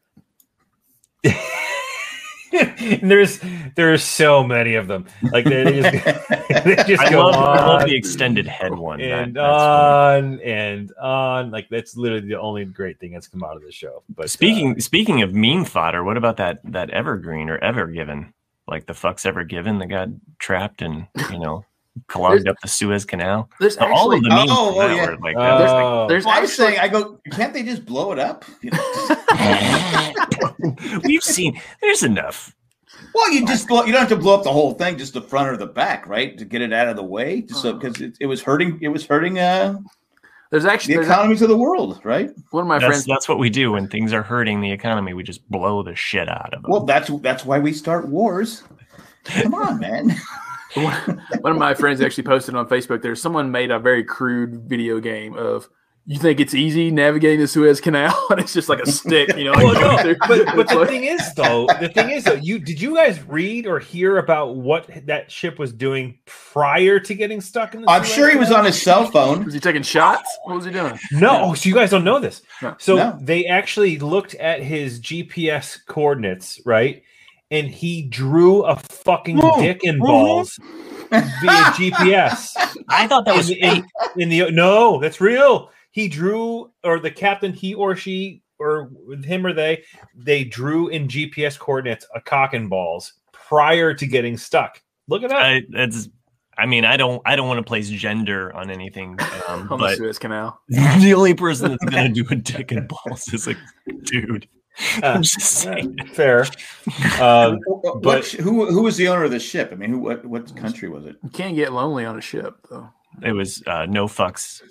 And there's there's so many of them. Like they just, they just I go love, I love on the extended head one. That- and that's funny. on and on. Like that's literally the only great thing that's come out of the show. But speaking uh, speaking of meme fodder, what about that that Evergreen or Ever Given? Like the fucks Ever Given that got trapped and you know clogged up the Suez Canal. There's All actually of the memes Oh, from that oh, yeah. were like that. was like, oh, there's Well, I was saying, I go, can't they just blow it up? You know? We've seen there's enough. well, you just blow, you don't have to blow up the whole thing, just the front or the back, right, to get it out of the way, just so because it, it was hurting, it was hurting uh, there's actually the there's economies of the world, right? one of my That's friends. that's what we do when things are hurting the economy. We just blow the shit out of them. Well, that's that's why we start wars. Come on, man. one of my friends actually posted on Facebook. There's someone made a very crude video game of. You think it's easy navigating the Suez Canal, and it's just like a stick, you know. Well, no, but but the like- thing is though, the thing is though, you did you guys read or hear about what that ship was doing prior to getting stuck in the? I'm Suez sure he was on his cell phone. was he taking shots? What was he doing? No, oh, so you guys don't know this. No. So No. they actually looked at his GPS coordinates, right? And he drew a fucking Oh, dick and balls mm-hmm. via GPS. I thought that was in, in- in the no, that's real. He drew, or the captain, he or she, or with him or they, they drew in GPS coordinates a cock and balls prior to getting stuck. Look at that. I, that's. I mean, I don't. I don't want to place gender on anything, um, On the Suez Canal. the only person that's gonna do a dick and balls is like, dude. I'm just saying. Fair. Um, What- but- who who was the owner of the ship? I mean, who what what country was it? You can't get lonely on a ship, though. It was uh, no fucks,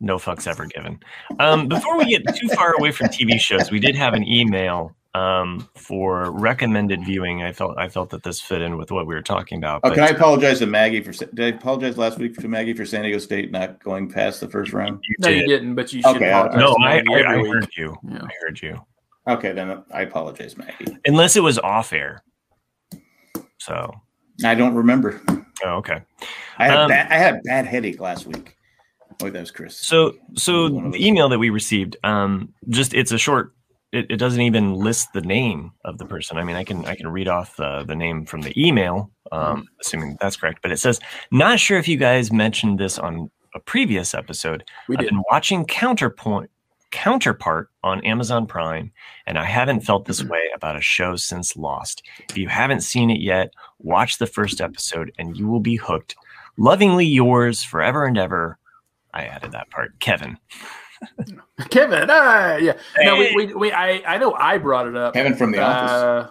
no fucks ever given. Um, before we get too far away from TV shows, we did have an email um, for recommended viewing. I felt I felt that this fit in with what we were talking about. Oh, but- can I apologize to Maggie for? Did I apologize last week to Maggie for San Diego State not going past the first round? You No, you did. didn't, but you should Okay, apologize. No, to I, I, every I week. heard you. Yeah. I heard you. Okay, then I apologize, Maggie. Unless it was off air. So, I don't remember. oh, okay. I had, Um, a bad, I had a bad headache last week. Oh, that was Chris. So, so the email that we received, um, just it's a short. It, it doesn't even list the name of the person. I mean, I can I can read off the the name from the email, um, assuming that's correct. But it says, "Not sure if you guys mentioned this on a previous episode. We I've did. been watching Counterpoint Counterpart on Amazon Prime, and I haven't felt this way about a show since Lost. If you haven't seen it yet, watch the first episode, and you will be hooked. Lovingly yours, forever and ever." I added that part, Kevin. Kevin, ah, yeah. No, we, we, we, I, I know I brought it up. Kevin from the office. Uh,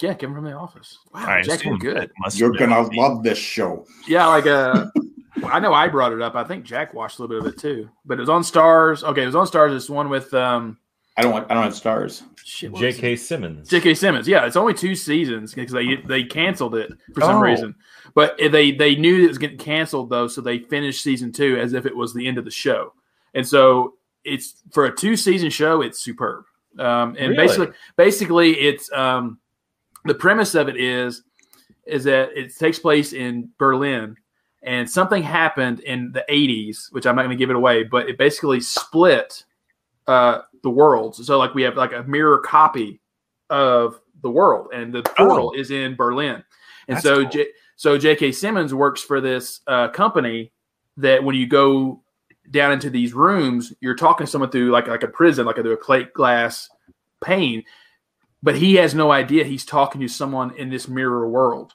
yeah, Kevin from the office. Wow, I Jack, you're good. You're gonna love this show. Yeah, like uh, I know I brought it up. I think Jack watched a little bit of it too, but it was on Starz. Okay, it was on Starz. This one with um, I don't want. I don't have Starz. shit, J.K. Simmons. J.K. Simmons. Yeah, it's only two seasons because they they canceled it for some Oh. reason. But they they knew it was getting canceled though, so they finished season two as if it was the end of the show. And so it's for a two season show, it's superb. Um, and Really? basically, basically, it's um, the premise of it is is that it takes place in Berlin, and something happened in the '80s, which I'm not going to give it away, but it basically split uh, the worlds. So, like, we have like a mirror copy of the world, and the portal is in Berlin, and That's so cool. J- so J.K. Simmons works for this uh, company that when you go down into these rooms, you're talking to someone through like like a prison, like through a plate glass pane, but he has no idea he's talking to someone in this mirror world.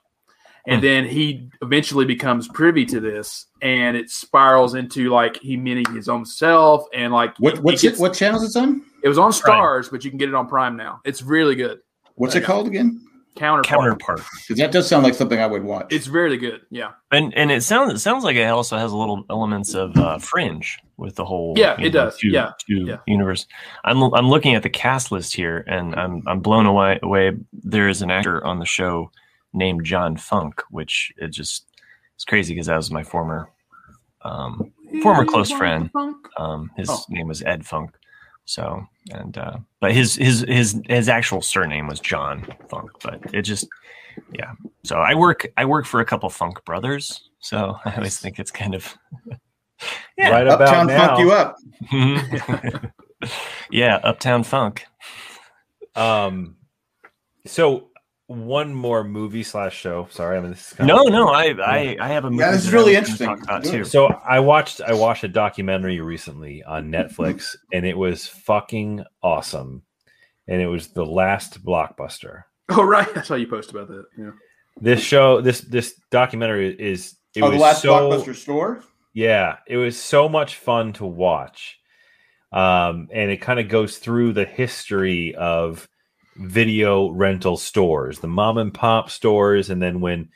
And Hmm. then he eventually becomes privy to this, and it spirals into like he meeting his own self, and like What what's gets- it? What channels it's on? it was on Starz, but you can get it on Prime now. It's really good. What's it called again? Counterpart. counterpart. Because that does sound like something I would watch. It's really good. Yeah. And and it sounds it sounds like it also has a little elements of uh, Fringe with the whole Yeah, it know, does. two- Yeah, two yeah. universe. I'm I'm looking at the cast list here, and I'm I'm blown away. away. There is an actor on the show named John Funk, which it just it's crazy because that was my former um, former close friend. Um, his Oh. name was Ed Funk. So and uh, but his his his his actual surname was John Funk. But it just yeah. So I work I work for a couple Funk brothers. So I always think it's kind of yeah Right about Uptown now. funk you up. yeah Uptown Funk. Um, so one more movie slash show. Sorry, I mean this is kind No, of, no, I I, I have a movie Yeah, this is really interesting. Talk about too. So I watched I watched a documentary recently on Netflix, and it was fucking awesome. And it was the last blockbuster. Oh right, that's saw you post about that. Yeah. This show, this this documentary is it oh, was the last so blockbuster store. yeah, it was so much fun to watch. Um, and it kind of goes through the history of video rental stores, the mom and pop stores, and then when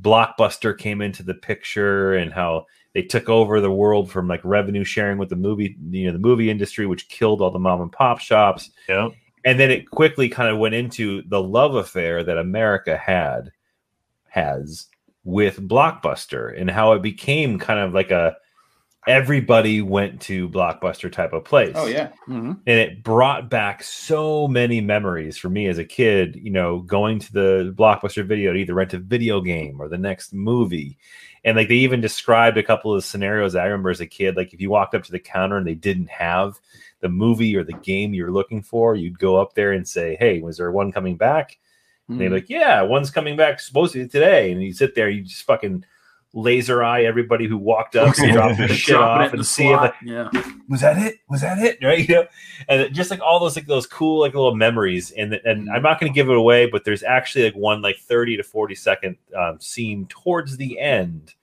Blockbuster came into the picture and how they took over the world from like revenue sharing with the movie, you know, the movie industry, which killed all the mom and pop shops. Yep. And then it quickly kind of went into the love affair that America had has with Blockbuster and how it became kind of like a everybody went to Blockbuster type of place. Oh yeah. Mm-hmm. And it brought back so many memories for me as a kid, you know, going to the Blockbuster video to either rent a video game or the next movie. And like they even described a couple of scenarios I remember as a kid. Like if you walked up to the counter and they didn't have the movie or the game you're looking for, you'd go up there and say, Hey, was there one coming back? And they'd be like, Yeah, one's coming back supposedly today. And you sit there, you just fucking laser eye everybody who walked up and dropped their shit Dropping off in the and see if slot. yeah. was that it? Was that it? Right? You know, and just like all those like those cool like little memories. And and I'm not going to give it away, but there's actually like one like 30 to 40 second um, scene towards the end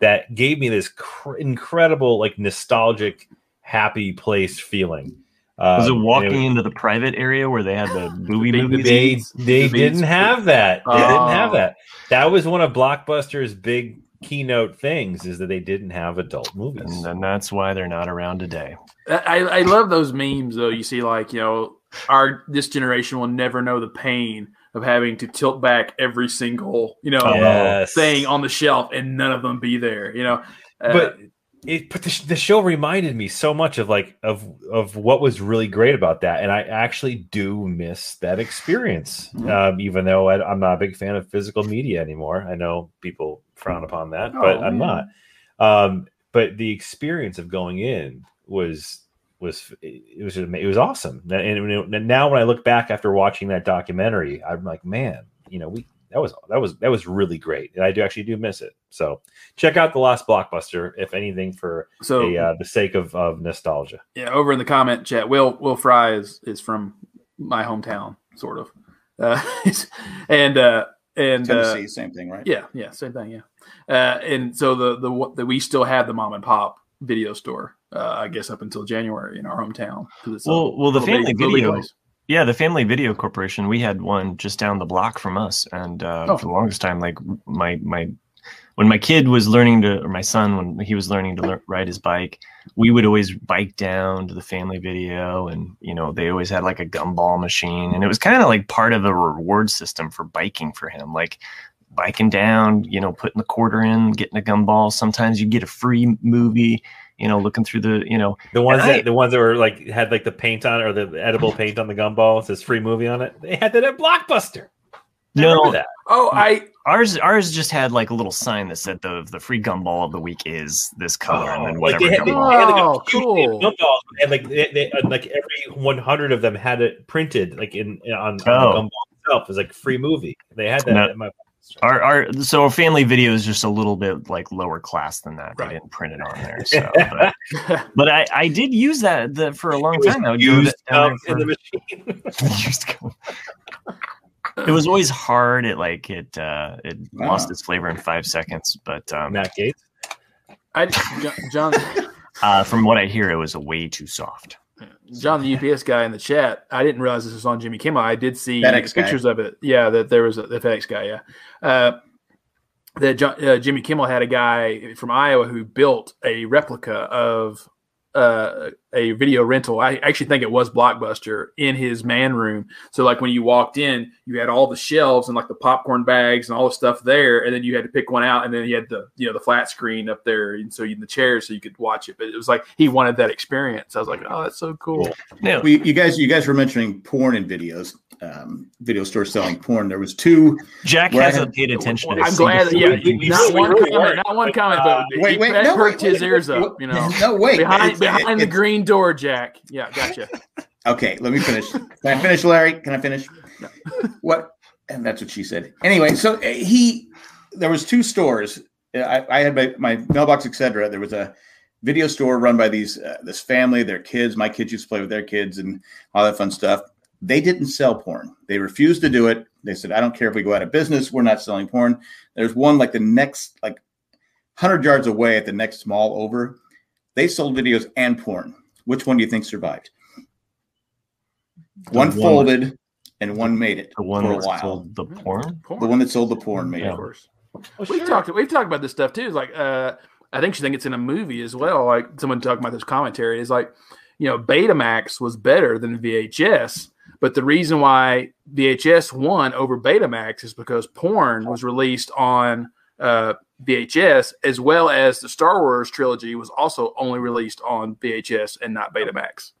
that gave me this cr- incredible like nostalgic, happy place feeling. Was it Um, and walking into the private area where they had the movie big movies? they they The didn't have that. They didn't have Oh. that. That was one of Blockbuster's big keynote things is that they didn't have adult movies. and then that's why they're not around today. I, I love those memes though. You see, like you know, our this generation will never know the pain of having to tilt back every single you know Yes. thing on the shelf and none of them be there. You know, Uh, but it but the, the show reminded me so much of like of of what was really great about that and i actually do miss that experience um, even though I, i'm not a big fan of physical media anymore. I know people frown upon that but Oh, i'm man. not. Um, but the experience of going in was was it was it was awesome. And, and now when i look back after watching that documentary i'm like man you know we that was that was that was really great and i do actually do miss it so check out the last blockbuster if anything for so a, uh, the sake of, of nostalgia yeah, over in the comment chat, Will Will Fry is is from my hometown, sort of, uh, and uh, and uh, Tennessee, same thing, right? Yeah, yeah, same thing. Yeah, uh, and so the the that we still have the mom and pop video store. Uh, I guess up until January in our hometown. it's a Well, well, the family bitty- little bitty video, place. Yeah, the Family Video Corporation. We had one just down the block from us, and uh, Oh. for the longest time, like my my when my kid was learning to, or my son when he was learning to lear ride his bike, we would always bike down to the Family Video, and you know they always had like a gumball machine, and it was kind of like part of a reward system for biking for him, like biking down, you know, putting the quarter in, getting a gumball. Sometimes you get a free movie, you know, looking through the, you know, the ones And I- that the ones that were like had like the paint on or the edible paint on the gumball it says free movie on it they had that at blockbuster I No. that Oh, I Ours ours just had like a little sign that said the the free gumball of the week is this color and then oh, like whatever they had, they gumball. had like a Oh, cool. gumballs, and like they, they and, like every 100 of them had it printed like in on, on Oh. the gumball itself it was like free movie they had that No. at my Our our so our family video is just a little bit like lower class than that. Right. They didn't print it on there. So but, but I, I did use that the, for a long It time. I would used um, there in the machine used it was always hard. It like it uh it Wow. lost its flavor in five seconds. But um Matt Gaetz I John uh from what I hear it was way too soft. John the UPS guy in the chat. I didn't realize this was on Jimmy Kimmel. I did see FedEx guy. pictures of it. Yeah, that there was a, the FedEx guy. Yeah, uh, that John, uh, Jimmy Kimmel had a guy from Iowa who built a replica of uh, a video rental. I actually think it was Blockbuster in his man room. So like when you walked in, you had all the shelves and like the popcorn bags and all the stuff there, and then you had to pick one out, and then you had the you know the flat screen up there, and so you in the chair so you could watch it. But it was like he wanted that experience. I was like, oh, that's so cool. No, We, you guys, you guys were mentioning porn and videos, um, video store selling porn. There was two. Jack I hasn't had- paid attention. to I'm glad. thing. Yeah, We- we not really one were. comment. Not one comment. But Wait, he wait, that no, perked wait, his wait, ears wait, up. You know, No, wait. behind It's- behind the it's- green door, Jack. Yeah, gotcha. Okay, let me finish. Can I finish, Larry? Can I finish? What? And that's what she said. Anyway, so uh, he, there was two stores. Uh, I, I had my, my mailbox, etc. There was a video store run by these uh, this family, their kids. My kids used to play with their kids and all that fun stuff. They didn't sell porn. They refused to do it. They said, "I don't care if we go out of business. We're not selling porn." There's one like the next like hundred yards away at the next mall over. They sold videos and porn. Which one do you think survived? The one one- folded and one made it the one for a that while. sold the porn. Porn. The one that sold the porn made Yeah. it. of course. Oh, We've sure. talked. We've talked about this stuff too. It's like uh, I think she think it's in a movie as well. Like someone talking about this commentary is like, you know, Betamax was better than VHS, but the reason why VHS won over Betamax is because porn was released on uh, VHS, as well as the Star Wars trilogy was also only released on VHS and not Betamax.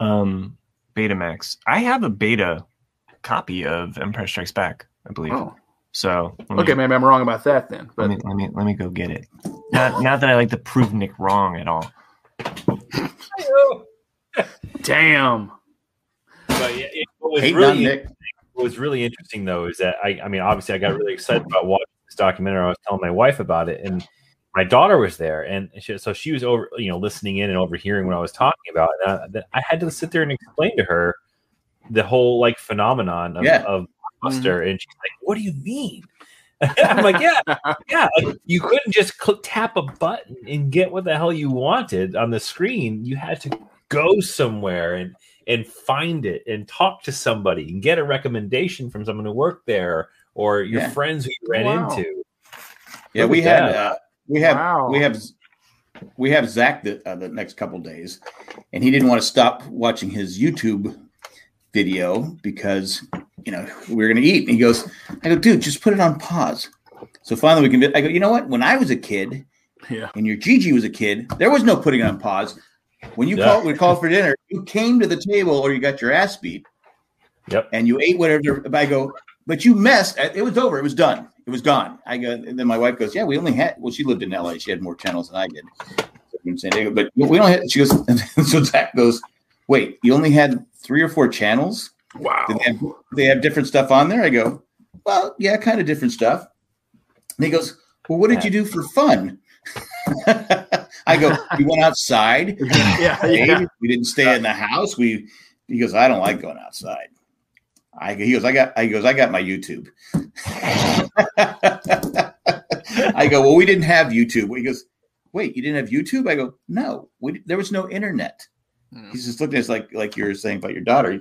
Um, Betamax. I have a beta copy of Empire Strikes Back. I believe. Oh, So me, okay, maybe I'm wrong about that then. let me let me let me go get it. Not not that I like to prove Nick wrong at all. damn, But yeah, it, what was Hating really Nick. what was really interesting though is that I, I mean, obviously, I got really excited about watching this documentary. I was telling my wife about it, and my daughter was there, and she, so she was over, you know, listening in and overhearing what I was talking about. And I, I had to sit there and explain to her the whole like phenomenon of, Yeah. of Buster, mm-hmm. and she's like, "What do you mean?" I'm like, "Yeah, yeah. Like, you couldn't just click, tap a button and get what the hell you wanted on the screen. You had to." go somewhere and and find it and talk to somebody and get a recommendation from someone who worked there or your Yeah. friends who you ran Wow. into. Yeah, Look we had uh, we have Wow. we have we have Zach the, uh, the next couple days, and he didn't want to stop watching his YouTube video because you know we were going to eat. And he goes, "I go, dude, just put it on pause." So finally, we can. I go, you know what? When I was a kid, Yeah. and your Gigi was a kid, there was no putting it on pause. When you Yeah. called, we called for dinner. You came to the table, or you got your ass beat, Yep. and you ate whatever. I go, but you messed. It was over. It was done. It was gone. I go, and then my wife goes, yeah, we only had. Well, she lived in L.A. She had more channels than I did in San Diego, but we don't. Have, she goes. so Zach goes, wait, you only had three or four channels. Wow. They have, they have different stuff on there? I go, well, yeah, kind of different stuff. And he goes, well, what did you do for fun? I go, we went outside. yeah. Yeah. We didn't stay in the house. We he goes, I don't like going outside. I he goes, I got he goes, I got my YouTube. I go, well, we didn't have YouTube. He goes, wait, you didn't have YouTube? I go, no, we, there was no internet. Hmm. He's just looking at us like like you're saying about your daughter. He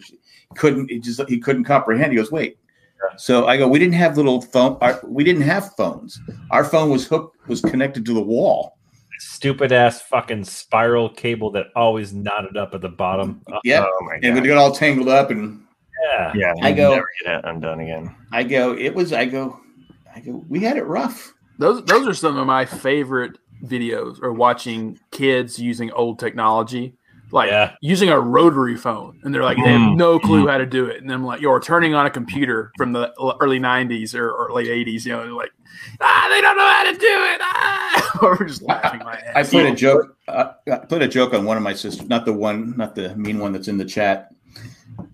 couldn't he just he couldn't comprehend. He goes, wait. So I go, we didn't have little phone. Our, we didn't have phones. Our phone was hooked, was connected to the wall. Stupid ass fucking spiral cable that always knotted up at the bottom. Yeah, Oh my and we god. got all tangled up and yeah. Yeah, I go- never get it undone again. I go, it was, I go, I go, we had it rough. Those those are some of my favorite videos or watching kids using old technology. Like Yeah. using a rotary phone, and they're like they have Mm. no clue how to do it, and I'm like, you're turning on a computer from the early '90s or, or late '80s, you know, they're like, ah, they don't know how to do it, ah, or we're just laughing my I ass. played a joke. Uh, I played a joke on one of my sisters, not the one, not the mean one that's in the chat,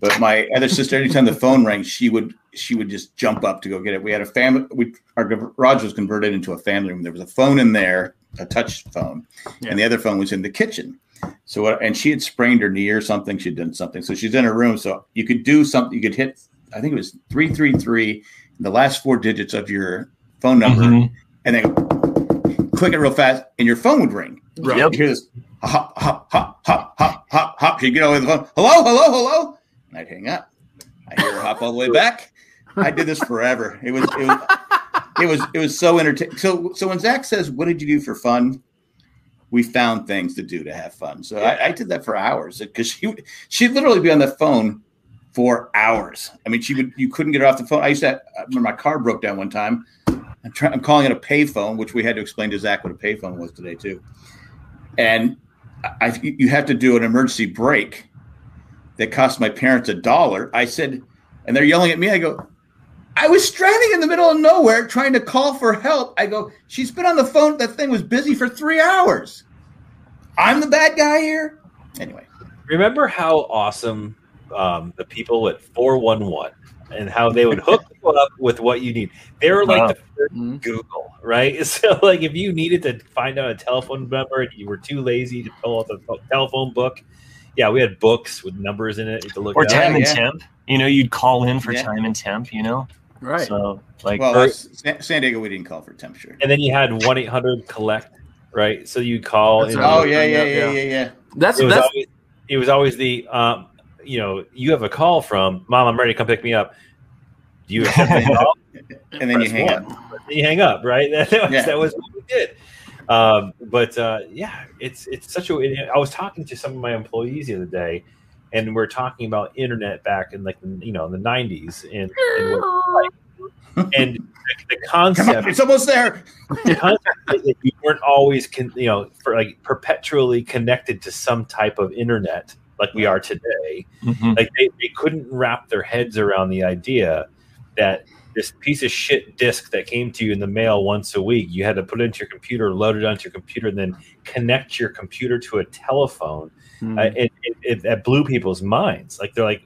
but my other sister. Anytime the phone rang, she would she would just jump up to go get it. We had a family. We our garage was converted into a family room. There was a phone in there, a touch phone, Yeah. and the other phone was in the kitchen. So what? And she had sprained her knee or something. She'd done something. So she's in her room. So you could do something. You could hit. I think it was three three three. The last four digits of your phone number, Mhm. and then click it real fast, and your phone would ring. Right. You hear this hop, hop, hop, hop, hop, hop, hop. She'd get over the phone. Hello, hello, hello. And I'd hang up. I hear her hop all the way back. I did this forever. It was it was it was it was so entertaining. So so when Zach says, "What did you do for fun?" We found things to do to have fun. So I, I did that for hours because she would- she'd literally be on the phone for hours. I mean, she would you couldn't get her off the phone. I used to. Uh, I remember my car broke down one time. I'm trying. I'm calling it a payphone, which we had to explain to Zach what a payphone was today too. And I, you have to do an emergency brake that cost my parents a dollar. I said, and they're yelling at me. I go, I was stranding in the middle of nowhere trying to call for help. I go, she's been on the phone. That thing was busy for three hours. I'm the bad guy here. Anyway, Remember how awesome um, the people at 411 and how they would hook you up with what you need. They were like Wow. the first Mhm. Google, right? So, like, if you needed to find out a telephone number and you were too lazy to pull out the telephone book, yeah, we had books with numbers in it to look Or it up. time and yeah. temp. You know, you'd call in for Yeah. time and temp. You know, Right. so like well, or- San, San Diego, we didn't call for temperature. And then you had 1 800 collect, right? So you call. That's and- right. Oh yeah, yeah, Yeah, yeah, yeah. yeah, yeah. That's it was that's always it was always the um, you know you have a call from mom i'm ready to come pick me up do you accept the call And then you hang one. up. Then you hang up right that, was, Yeah. that was what we did um, but uh, yeah it's it's such a i was talking to some of my employees the other day and we're talking about internet back in like the, you know in the 90s and and, and the, the Come on, concept it's almost there. the concept is that you weren't always con- you know for like perpetually connected to some type of internet like we are today mhm. like they, they couldn't wrap their heads around the idea that this piece of shit disc that came to you in the mail once a week you had to put it into your computer load it onto your computer and then connect your computer to a telephone Hmm. uh, it, it, it, that blew people's minds like they're like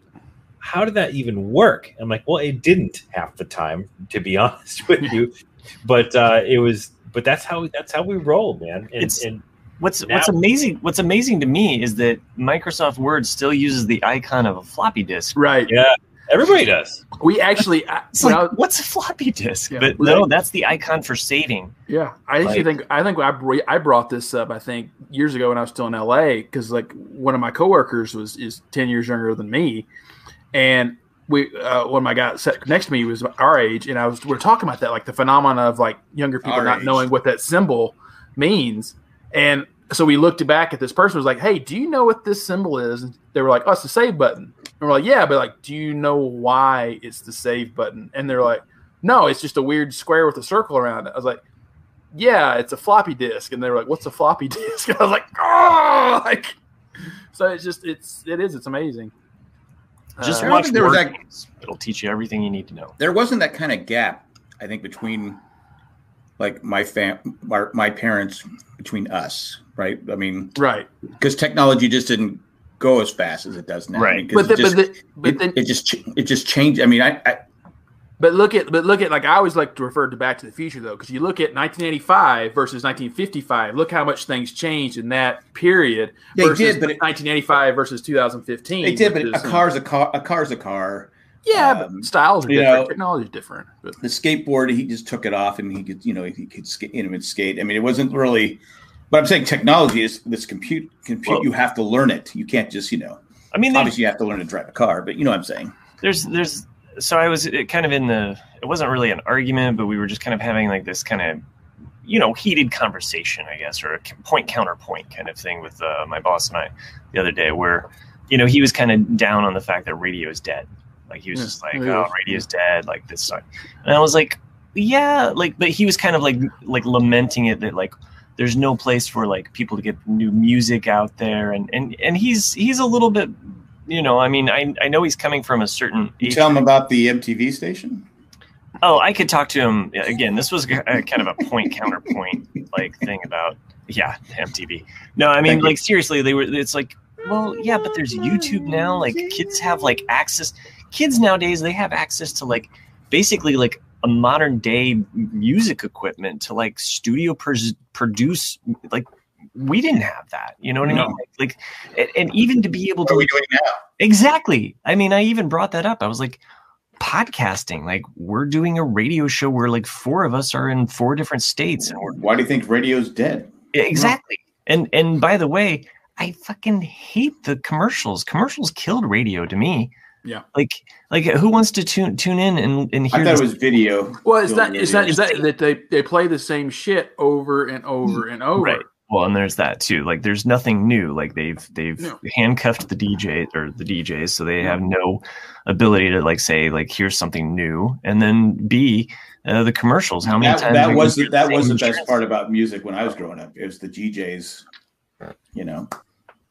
how did that even work i'm like well it didn't half the time to be honest with you but uh it was but that's how that's how we roll man and, It's- and What's Now- what's amazing what's amazing to me is that Microsoft Word still uses the icon of a floppy disk. right. Yeah. Everybody does We actually, like, I what's a floppy disk? Yeah, but no, that's the icon for saving. Yeah, I actually Like- think I think I I brought this up. I think years ago when I was still in LA because like one of my coworkers was is ten years younger than me, and we uh, one of my guys sat next to me was our age, and I was we are talking about that like the phenomenon of like younger people not age. knowing what that symbol means, and so we looked back at this person was like, "Hey, do you know what this symbol is?" And they were like, "Oh, it's the save button." And we're like, "Yeah," but like, do you know why it's the save button? And they're like, "No, it's just a weird square with a circle around it." I was like yeah, it's a floppy disk. And they were like, what's a floppy disk? And I was like, oh, like, so it's just, it's, it is, it's amazing. Just Uh, I watch think there was board that- It'll teach you everything you need to know. there wasn't that kind of gap i think between like my fam our, my parents between us right i mean right. because technology just didn't go as fast as it does now I Right. But, it the, just, but, the, but it, then, it just ch- it just changed i mean i, I but look at, but look at, like, I always like to refer to Back to the Future though, because you look at 1985 versus 1955. Look how much things changed in that period. They versus did, but it- 1985 versus 2015. they did but which a car's a car a car's a car Yeah, um, but styles are you different. know- Technology is different. But the skateboard he just took it off and he could you know he could skate you know skate i mean it wasn't really but i'm saying technology is this compute compute Well- you have to learn it you can't just you know I mean, obviously you have to learn to drive a car but you know what i'm saying there's, there's, so I was kind of in the, it wasn't really an argument, but we were just kind of having like this kind of, you know, heated conversation, I guess, or a point counterpoint kind of thing with uh, my boss and I the other day, where, you know, he was kind of down on the fact that radio is dead. Like he was Yeah, just like, it oh, is. radio's dead, like this sucks. And I was like, yeah, like, but he was kind of like, like lamenting it that like, there's no place for like people to get new music out there, and and and he's he's a little bit, you know, I mean, I I know he's coming from a certain you tell him about the mtv station Oh, I could talk to him again. This was a, kind of a point counterpoint like thing about yeah MTV. No, I mean Thank you. like seriously, they were. It's like well, yeah, but there's YouTube now. Like kids have like access. Kids nowadays they have access to like basically like a modern day music equipment to like studio pers- produce like we didn't have that you know what i mean like, like and, even to be able what to we doing now Exactly. I mean, I even brought that up. I was like, podcasting, like we're doing a radio show where like four of us are in four different states and we're why do you think radio's dead exactly. And and by the way, I fucking hate the commercials. Commercials killed radio to me. Yeah. Like like who wants to tune tune in and, and i hear thought this? it was video well, it's Building not, it's not, radio. is that, that they, they play the same shit over and over and over. Right. Well, and there's that too. Like, there's nothing new. Like they've they've No. handcuffed the DJ or the DJs, so they have no ability to like say like here's something new. And then B, uh, the commercials. How many that, times that was go the, that was the best part about music when i was growing up it was the djs you know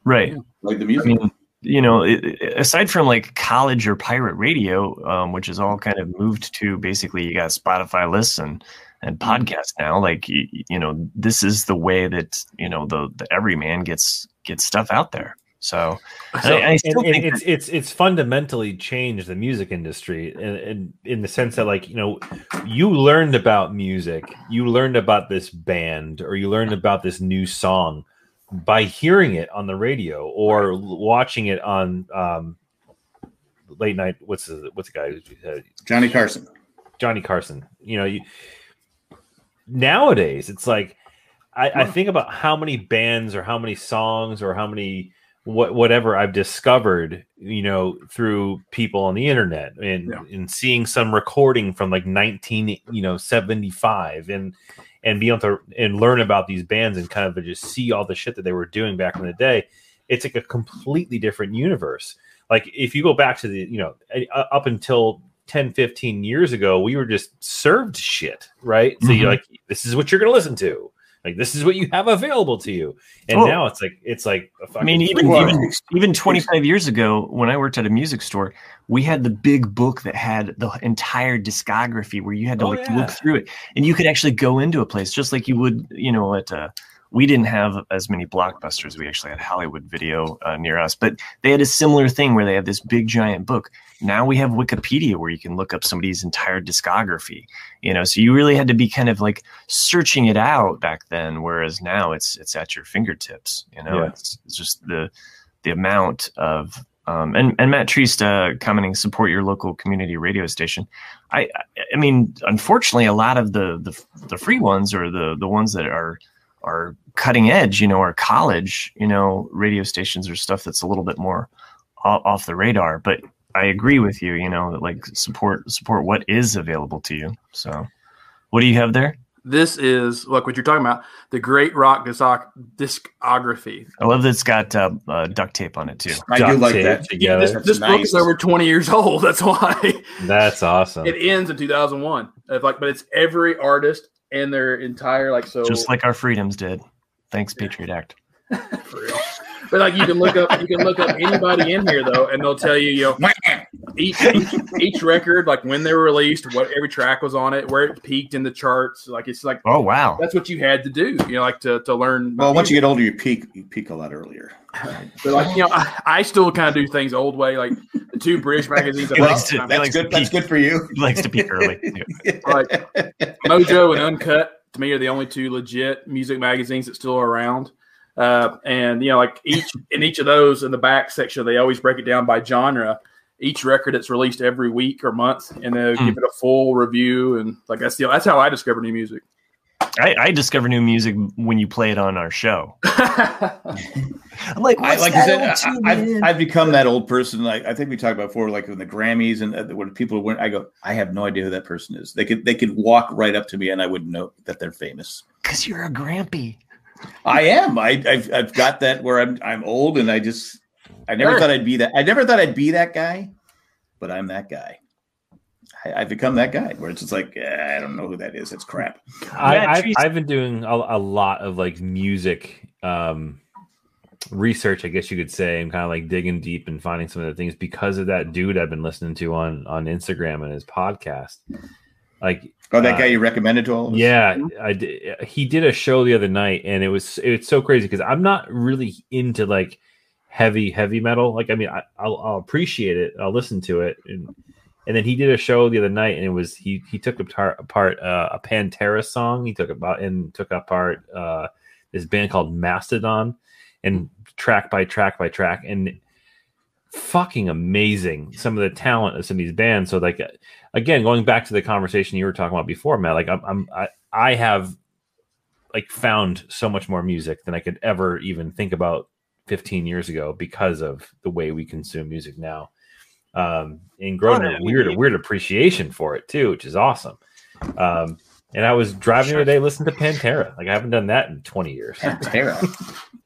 right? like the I music mean, you know, it, aside from like college or pirate radio, um, which is all kind of moved to basically you got Spotify lists and and Mm-hmm. podcasts now. Like you, you know, this is the way that you know the the everyman gets gets stuff out there. So, So- I, I still and, and think it's it's it's fundamentally changed the music industry in, in in the sense that like you know you learned about music you learned about this band or you learned about this new song by hearing it on the radio or watching it on um late night what's the what's the guy uh, johnny carson Johnny Carson. You know, you nowadays it's like I, I think about how many bands or how many songs or how many what whatever I've discovered, you know, through people on the internet and Yeah. and seeing some recording from like 19, you know, 75 and and be able to and learn about these bands and kind of just see all the shit that they were doing back in the day. It's like a completely different universe. Like if you go back to the, you know, up until 10, 15 years ago, we were just served shit, right? So you're Mhm. like, this is what you're going to listen to. Like, this is what you have available to you. And Oh. now it's like, it's like, a I mean, fucking even Well, even even 25 years ago, when I worked at a music store, we had the big book that had the entire discography where you had to Oh, like yeah. look through it, and you could actually go into a place just like you would, you know, at. Uh, we didn't have as many blockbusters. We actually had Hollywood Video uh, near us, but they had a similar thing where they had this big giant book. Now we have Wikipedia where you can look up somebody's entire discography. You know, so you really had to be kind of like searching it out back then, whereas now it's it's at your fingertips. You know, Yeah. it's, it's just the the amount of um, and and Matt Treist uh, commenting support your local community radio station. I I mean, unfortunately, a lot of the the, the free ones or the the ones that are are cutting edge, you know, or college, you know, radio stations or stuff that's a little bit more off the radar. But I agree with you, you know, that like support support what is available to you. So, what do you have there? This is look what you're talking about. The Great Rock discography. I love that it's got uh, uh, duct tape on it too. I Duct do like that. together. This, That's this book is over 20 years old. That's why That's awesome. it ends in 2001. It's like, but it's every artist and their entire like so. Just like our freedoms did. Thanks, Patriot Act. for real. But like you can look up, you can look up anybody in here though, and they'll tell you, you know, each, each each record, like when they were released, what every track was on it, where it peaked in the charts. Like it's like Oh wow. that's what you had to do, you know, like to to learn. Well, once you get older, you peak. You peak a lot earlier. But like you know, I, I still kind of do things old way. Like the two British magazines, He I to- That's good. That's peak. good for you. He likes to peak early. too. like Mojo and Uncut to me are the only two legit music magazines that still are around. Uh, and you know, like each in each of those in the back section, they always break it down by genre. Each record that's released every week or month, and they Hmm. give it a full review. And like that's the that's how I discover new music. I, I discover new music when you play it on our show. I'm like, I, what's like you that said, old I, tune, I've. I've become that old person. Like I think we talked about before, like in the Grammys and uh, when people went, I go, I have no idea who that person is. They could they could walk right up to me and I wouldn't know that they're famous. Because you're a grampy. I am. I, I've I've got that where I'm I'm old and I just I never Sure. thought I'd be that. I never thought I'd be that guy, but I'm that guy. I, I've become that guy where it's just like eh, I don't know who that is. It's crap. I, Matt I've, I've been doing a, a lot of like music um, research, I guess you could say, and kind of like digging deep and finding some of the things because of that dude I've been listening to on on Instagram and his podcast. Like, Oh, that Uh, guy you recommended to all of us. yeah, I di- he did a show the other night, and it was it's so crazy because I'm not really into like heavy heavy metal. Like, I mean, I, I'll, I'll appreciate it, I'll listen to it, and and then he did a show the other night, and it was he he took apart, apart uh, a Pantera song. He took about and took apart uh, this band called Mastodon, and track by track by track, and fucking amazing some of the talent of some of these bands. So like again, going back to the conversation you were talking about before, Matt, like I'm, I'm I, I have like found so much more music than I could ever even think about 15 years ago because of the way we consume music now. Um, and growing Oh, a weird, we- weird appreciation for it too, which is awesome. Um, and I was driving the other day listening to Pantera. Like I haven't done that in 20 years. Pantera.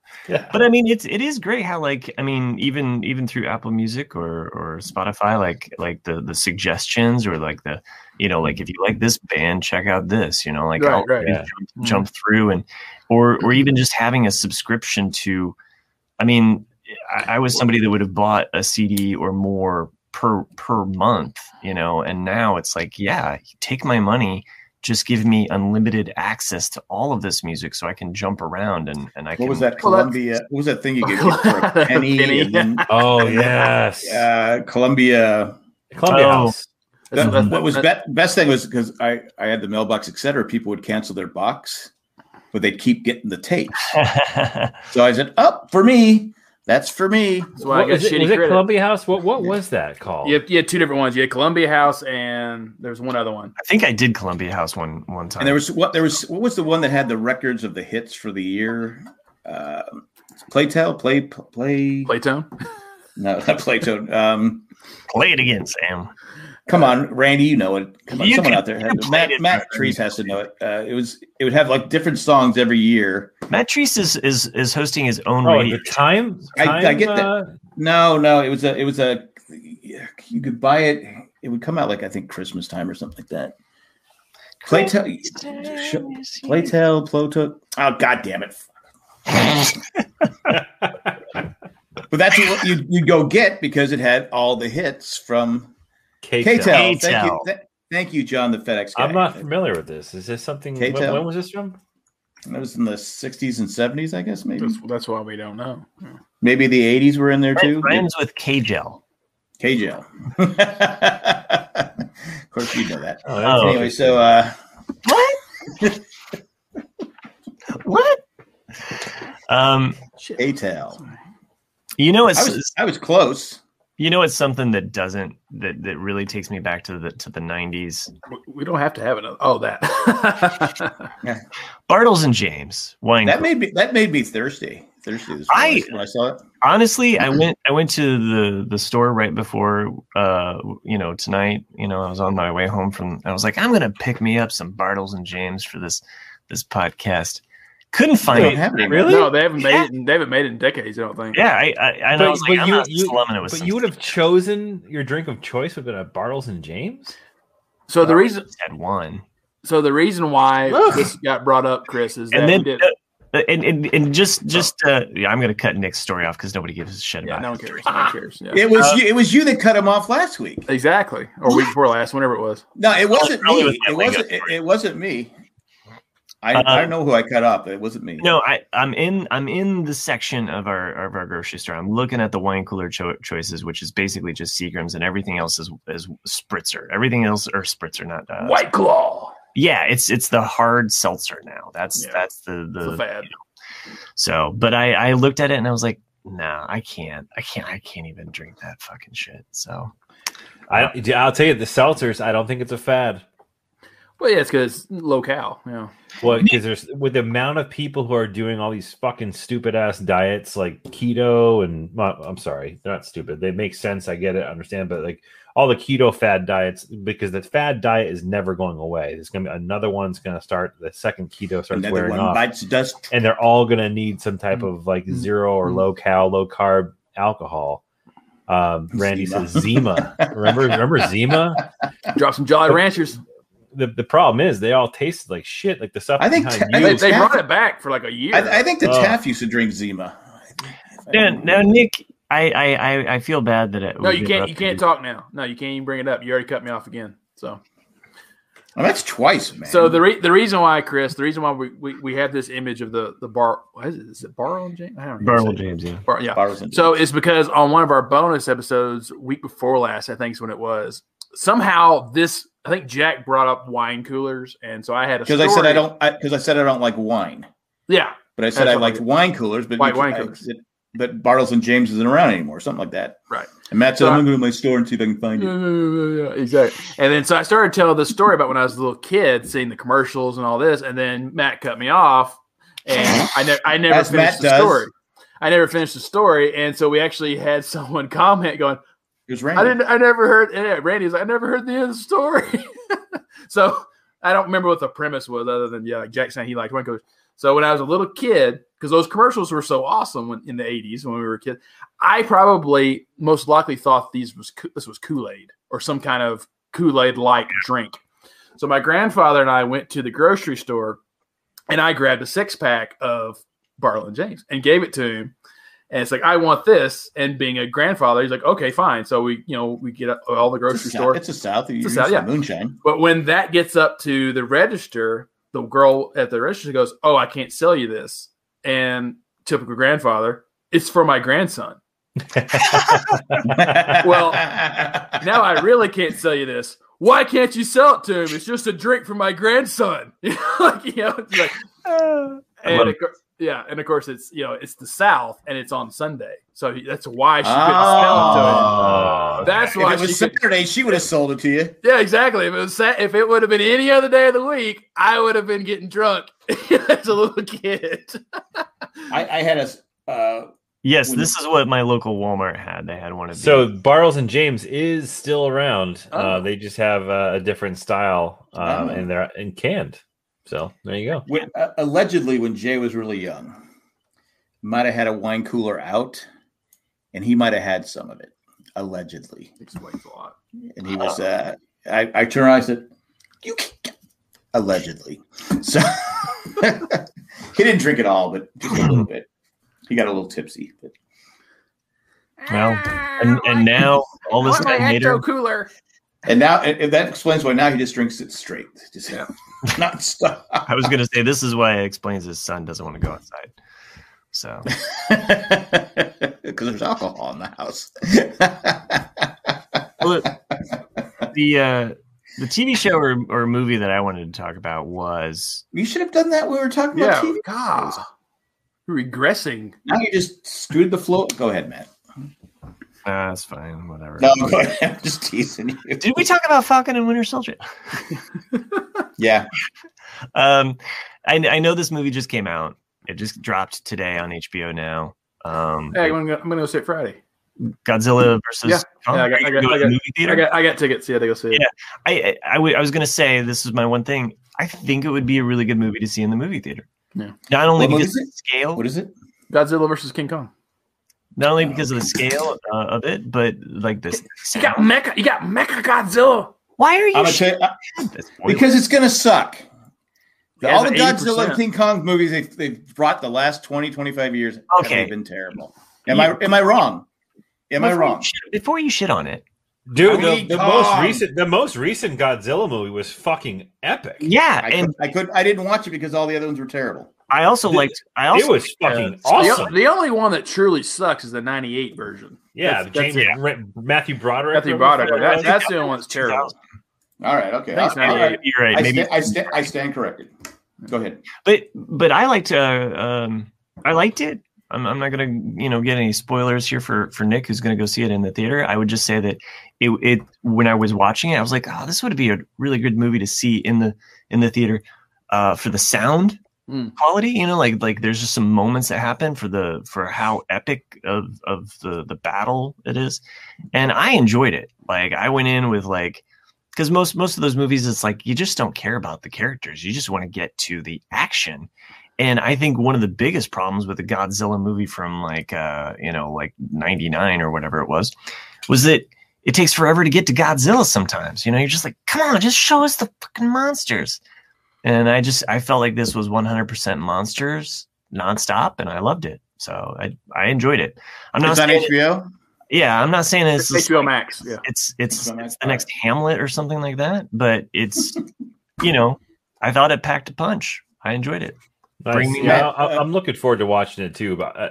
yeah. But I mean, it's it is great how like I mean, even even through Apple Music or or Spotify, like like the the suggestions or like the you know like if you like this band, check out this. You know, like Right, right. Yeah. jump, jump through and or or even just having a subscription to. I mean, I, I was somebody that would have bought a CD or more per per month, you know, and now it's like, yeah, take my money. Just give me unlimited access to all of this music, so I can jump around and and I can. What was that? Well, Columbia. What was that thing you could get for a penny? Penny. and Oh yes. uh, Columbia. Columbia Oh. House. That, what was that- be- best thing was because I, I had the mailbox, etc. People would cancel their box, but they'd keep getting the tapes. So I said, "Up oh, for me. That's for me." That's why I got was it, shitty was it. Columbia House? What what was that called? You had, you had two different ones. You had Columbia House and there's one other one. I think I did Columbia House one one time. And there was what there was. What was the one that had the records of the hits for the year? Uh, Playtel, play, play. Playtone. No, not Playtone. Um, play it again, Sam. Come on, Randy, you know it. Come on, You someone can- out there. you Had, can play Matt, it, Matt Randy. Trees has to know it. Uh, it was. It would have like different songs every year. Matt Treese is is, is hosting his own Oh, radio. the time. I- time I get that. uh, No, no, it was a. It was a. You could buy it. It would come out like I think Christmas time or something like that. Playtel, sh- Playtel, Ploto. Oh God damn it! But that's what you you go get because it had all the hits from K-Tel. KTEL. Thank you, Th- thank you, John, the FedEx guy. I'm not familiar with this. Is this something? When, K-Tel. when was this from? That was in the '60s and '70s, I guess. Maybe That's, that's why we don't know. maybe the '80s were in there too. Friends with K-Gel. KJL. of course, you know that. Oh, Oh. Anyway, so uh, What? what? Um, KTEL. you know, it's I was I was close. You know, it's something that doesn't that that really takes me back to the to the '90s. We don't have to have it. Oh, that. Bartles and James wine. That made me that made me thirsty. Thirsty this I- when I saw it. Honestly, I went I went to the the store right before uh you know tonight. You know, I was on my way home from. I was like, I'm gonna pick me up some Bartles and James for this this podcast. Couldn't find don't it. have it. Really? no, they haven't made Yeah. it. In, they haven't made it in decades. I don't think. Yeah, I I, and I was like, I'm you, not you, slumming it with but some you would have chosen your drink of choice would have been a Bartles and James. So the reason, just had one. so the reason why Ugh. this got brought up, Chris, is that and we then did, uh, and, and and just just uh, yeah, I'm gonna cut Nick's story off because nobody gives a shit yeah, about no it. one cares. No one cares. Yeah. It was Uh, you, it was you that cut him off last week. exactly, or week before last, whenever it was. No, it wasn't me. was It wasn't. It, it wasn't me. I, Uh, I know who I cut off. It wasn't me. No, I I'm in I'm in the section of our of our grocery store. I'm looking at the wine cooler cho- choices, which is basically just Seagrams, and everything else is is Spritzer. Everything else or Spritzer, not uh, White Claw. Yeah, it's it's the hard seltzer now. That's Yeah. that's the It's the a fad. so. But I I looked at it and I was like, nah, I can't. I can't. I can't even drink that fucking shit. So I, I'll tell you, the seltzers. I don't think it's a fad. Well, yeah, it's because locale. Yeah. Well, because there's with the amount of people who are doing all these fucking stupid ass diets like keto and well, I'm sorry, they're not stupid. They make sense. I get it, I understand, but like all the keto fad diets, because the fad diet is never going away. There's gonna be another one's gonna start. The second keto starts Another wearing off, bites dust. and they're all gonna need some type of like zero or Mm. low cal, low carb alcohol. Um, Randy Zima. says Zima. remember, remember Zima? Drop some Jolly Ranchers. The, the problem is they all tasted like shit. Like the stuff I think behind t- I you. They, think they Taff- brought it back for like a year. I, I think the Oh. Taff used to drink Zima. now, now Nick, I, I I I feel bad that it no, you can't. You can't talk now. No, you can't even bring it up. You already cut me off again. So, Well, that's twice, man. so the re- the reason why, Chris, the reason why we, we, we have this image of the the bar. What is it? Is it Barrel and James? I don't know. Barrel James, yeah. Bar, yeah. Bars and- So it's because on one of our bonus episodes, week before last, I think is when it was. Somehow this, I think Jack brought up wine coolers, and so I had a because I said I don't because I, said I don't like wine, Yeah, but I said I I liked wine coolers. But White wine I- coolers. it- but Bartles and James isn't around anymore, something like that. Right. And Matt said, So "I'm gonna go to my store and see if I can find it." yeah, yeah, yeah, exactly. And then so I started telling this story about when I was a little kid, seeing the commercials and all this, and then Matt cut me off, and I never, I never As finished Matt the does. story. I never finished the story, and so we actually had someone comment going, It was I didn't. I never heard. And Randy was like, I never heard the end of the story. so I don't remember what the premise was, other than yeah, Jack saying he liked wine coolers. So when I was a little kid, because those commercials were so awesome when, in the '80s when we were kids, I probably most likely thought these was this was Kool Aid or some kind of Kool Aid like drink. So my grandfather and I went to the grocery store, and I grabbed a six pack of Barlow and James and gave it to him. And it's like, I want this. And being a grandfather, he's like, okay, fine. So we, you know, we get all the It's grocery a, store. It's a South. You're It's a South, yeah. moonshine. But when that gets up to the register, the girl at the register goes, "Oh, I can't sell you this." And typical grandfather, it's for my grandson. Well, Now I really can't sell you this. Why can't you sell it to him? It's just a drink for my grandson. like, you know, it's like, and love of cour- yeah, and of course it's you know it's the South and it's on Sunday, so he, that's why she couldn't sell it to him. Oh, That's if why it was she could, Saturday, she would have sold it to you. Yeah, exactly. If it was if it would have been any other day of the week, I would have been getting drunk as a little kid. I, I had a. Uh, yes, When- this is what my local Walmart had. They had one of these. So Bartles and James is still around. Uh, Oh. they just have uh, a different style, um, Oh. and they're and canned. So there you go. when, uh, allegedly, when Jay was really young, might have had a wine cooler out, and he might have had some of it. Allegedly, Explains a lot. and he was. Uh, I, I turned around. I said, "You can't." Allegedly, so he didn't drink it all, but just a little bit. He got a little tipsy. But well, and and now all this time later, cooler. And now, and and that explains why now he just drinks it straight, just Yeah. Not stuff. I was gonna say this is why it explains his son doesn't want to go outside. So because there's alcohol in the house. Well, the uh, the TV show or, or movie that I wanted to talk about was you should have done that when we were talking Yeah, about TV. God. Regressing. Now you just screwed the flow. Go ahead, Matt. Ah, that's fine. Whatever. No, go ahead. I'm just teasing you. Did we talk about Falcon and Winter Soldier? Yeah. Um, I, I know this movie just came out. It just dropped today on HBO now. Um, Hey, I'm gonna, I'm gonna go see it Friday. Godzilla versus Yeah. Kong. Yeah, I got- Are I gonna got- go I got, I got I got tickets. Yeah, to go see it. Yeah. I, I, I, w- I was going to say this is my one thing. I think it would be a really good movie to see in the movie theater. Yeah. Not only What because of scale, What is it? Godzilla versus King Kong. Not only because of the scale uh, of it, but like this. You got Mecha. You got Mecha Godzilla. Why are you? I'm gonna you, because it's gonna suck. The- Yeah, all the Godzilla and King Kong movies they've, they've brought the last 20, 25 years Okay. have been terrible. Am I am I wrong? Am I Before you wrong? shit- before you shit on it, Dude, the, the most recent the most recent Godzilla movie was fucking epic. yeah, I and could, I could I didn't watch it because all the other ones were terrible. I also The- liked. I also it was fucking The, awesome. the only one that truly sucks is the '98 version. yeah, That's- James that's it. Ra- Matthew Broderick. Matthew Broderick. That, was. that's the only one that's terrible. All right, okay. Thanks, All right. You're right. I, Maybe, sta- I, sta- I stand corrected. Go ahead. but but I liked. Uh, um, I liked it. I'm, I'm not gonna you know get any spoilers here for for Nick who's gonna go see it in the theater. I would just say that it it when I was watching it, I was like, oh, this would be a really good movie to see in the in the theater uh, for the sound Mm. quality. You know, like like there's just some moments that happen for the for how epic of of the the battle it is, and I enjoyed it. Like I went in with like because most most of those movies it's like you just don't care about the characters you just want to get to the action and i think one of the biggest problems with the godzilla movie from like uh you know like 99 or whatever it was was that it takes forever to get to godzilla sometimes you know you're just like come on just show us the fucking monsters and i just i felt like this was 100% monsters nonstop and i loved it so i i enjoyed it i'm not It's on saying HBO. yeah i'm not saying it's It's HBO like- Max. Yeah. it's it's, It's it's the next Hamlet or something like that. But it's you know, I thought it packed a punch. I enjoyed it. Nice. Bring me yeah, back. I, I'm looking forward to watching it too. But uh,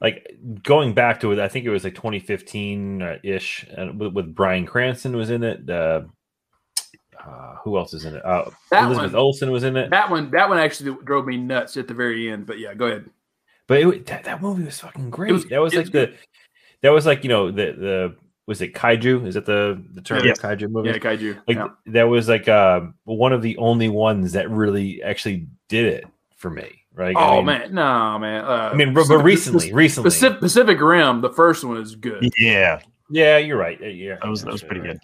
like going back to it, I think it was like 2015 ish, and with, with Bryan Cranston was in it. Uh, uh, who else is in it? Uh, That Elizabeth one. Olsen was in it. That one. That one actually drove me nuts at the very end. But yeah, go ahead. But it, that, that movie was fucking great. was- that was like was the that was like you know the the was it kaiju? Is that the the term Yeah. kaiju movie? Yeah, Kaiju. like yeah. that was like uh, one of the only ones that really actually did it for me. Right? I Oh mean- man, no man. Uh, I mean, but, but recently, recently, Pacific, Pacific Rim, the first one is good. Yeah, yeah, you're right. Yeah, that was that was pretty right. good.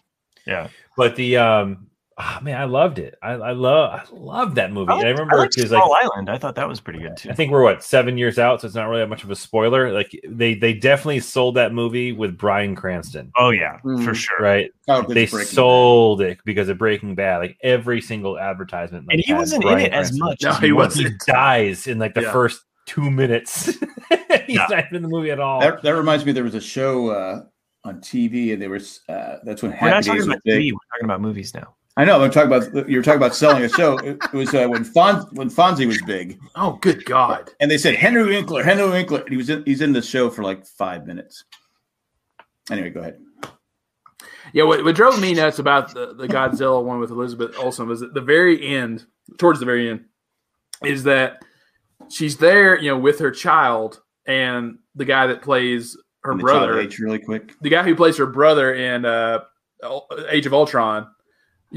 Yeah, But the um, ah, man, I loved it. I, I love, I love that movie. And I remember liked because like Skull Island. I thought that was pretty good too. I think we're what seven years out, so it's not really that much of a spoiler. Like they they definitely sold that movie with Bryan Cranston, Oh yeah, Mm. for sure. right? Oh, 'cause they it's Breaking sold it because of Breaking Bad. Like every single advertisement, like, And he wasn't in Bryan it as much. No, as he he wasn't. He dies in like the Yeah. first two minutes. He's Yeah. not in the movie at all. That, that reminds me. There was a show uh, on TV, and there was uh, that's when We're Happy not talking Days was about. TV. We're talking about movies now. I know. I'm talking about. You were talking about selling a show. It, it was uh, when Fon when Fonzie was big, Oh, good God. and they said Henry Winkler, Henry Winkler. He was in, he's in the show for like five minutes. Anyway, go ahead. Yeah, what, what drove me nuts about the, the Godzilla one with Elizabeth Olsen was at the very end, towards the very end, is that she's there, you know, with her child and the guy that plays her brother, age really quick. the guy who plays her brother in uh, Age of Ultron,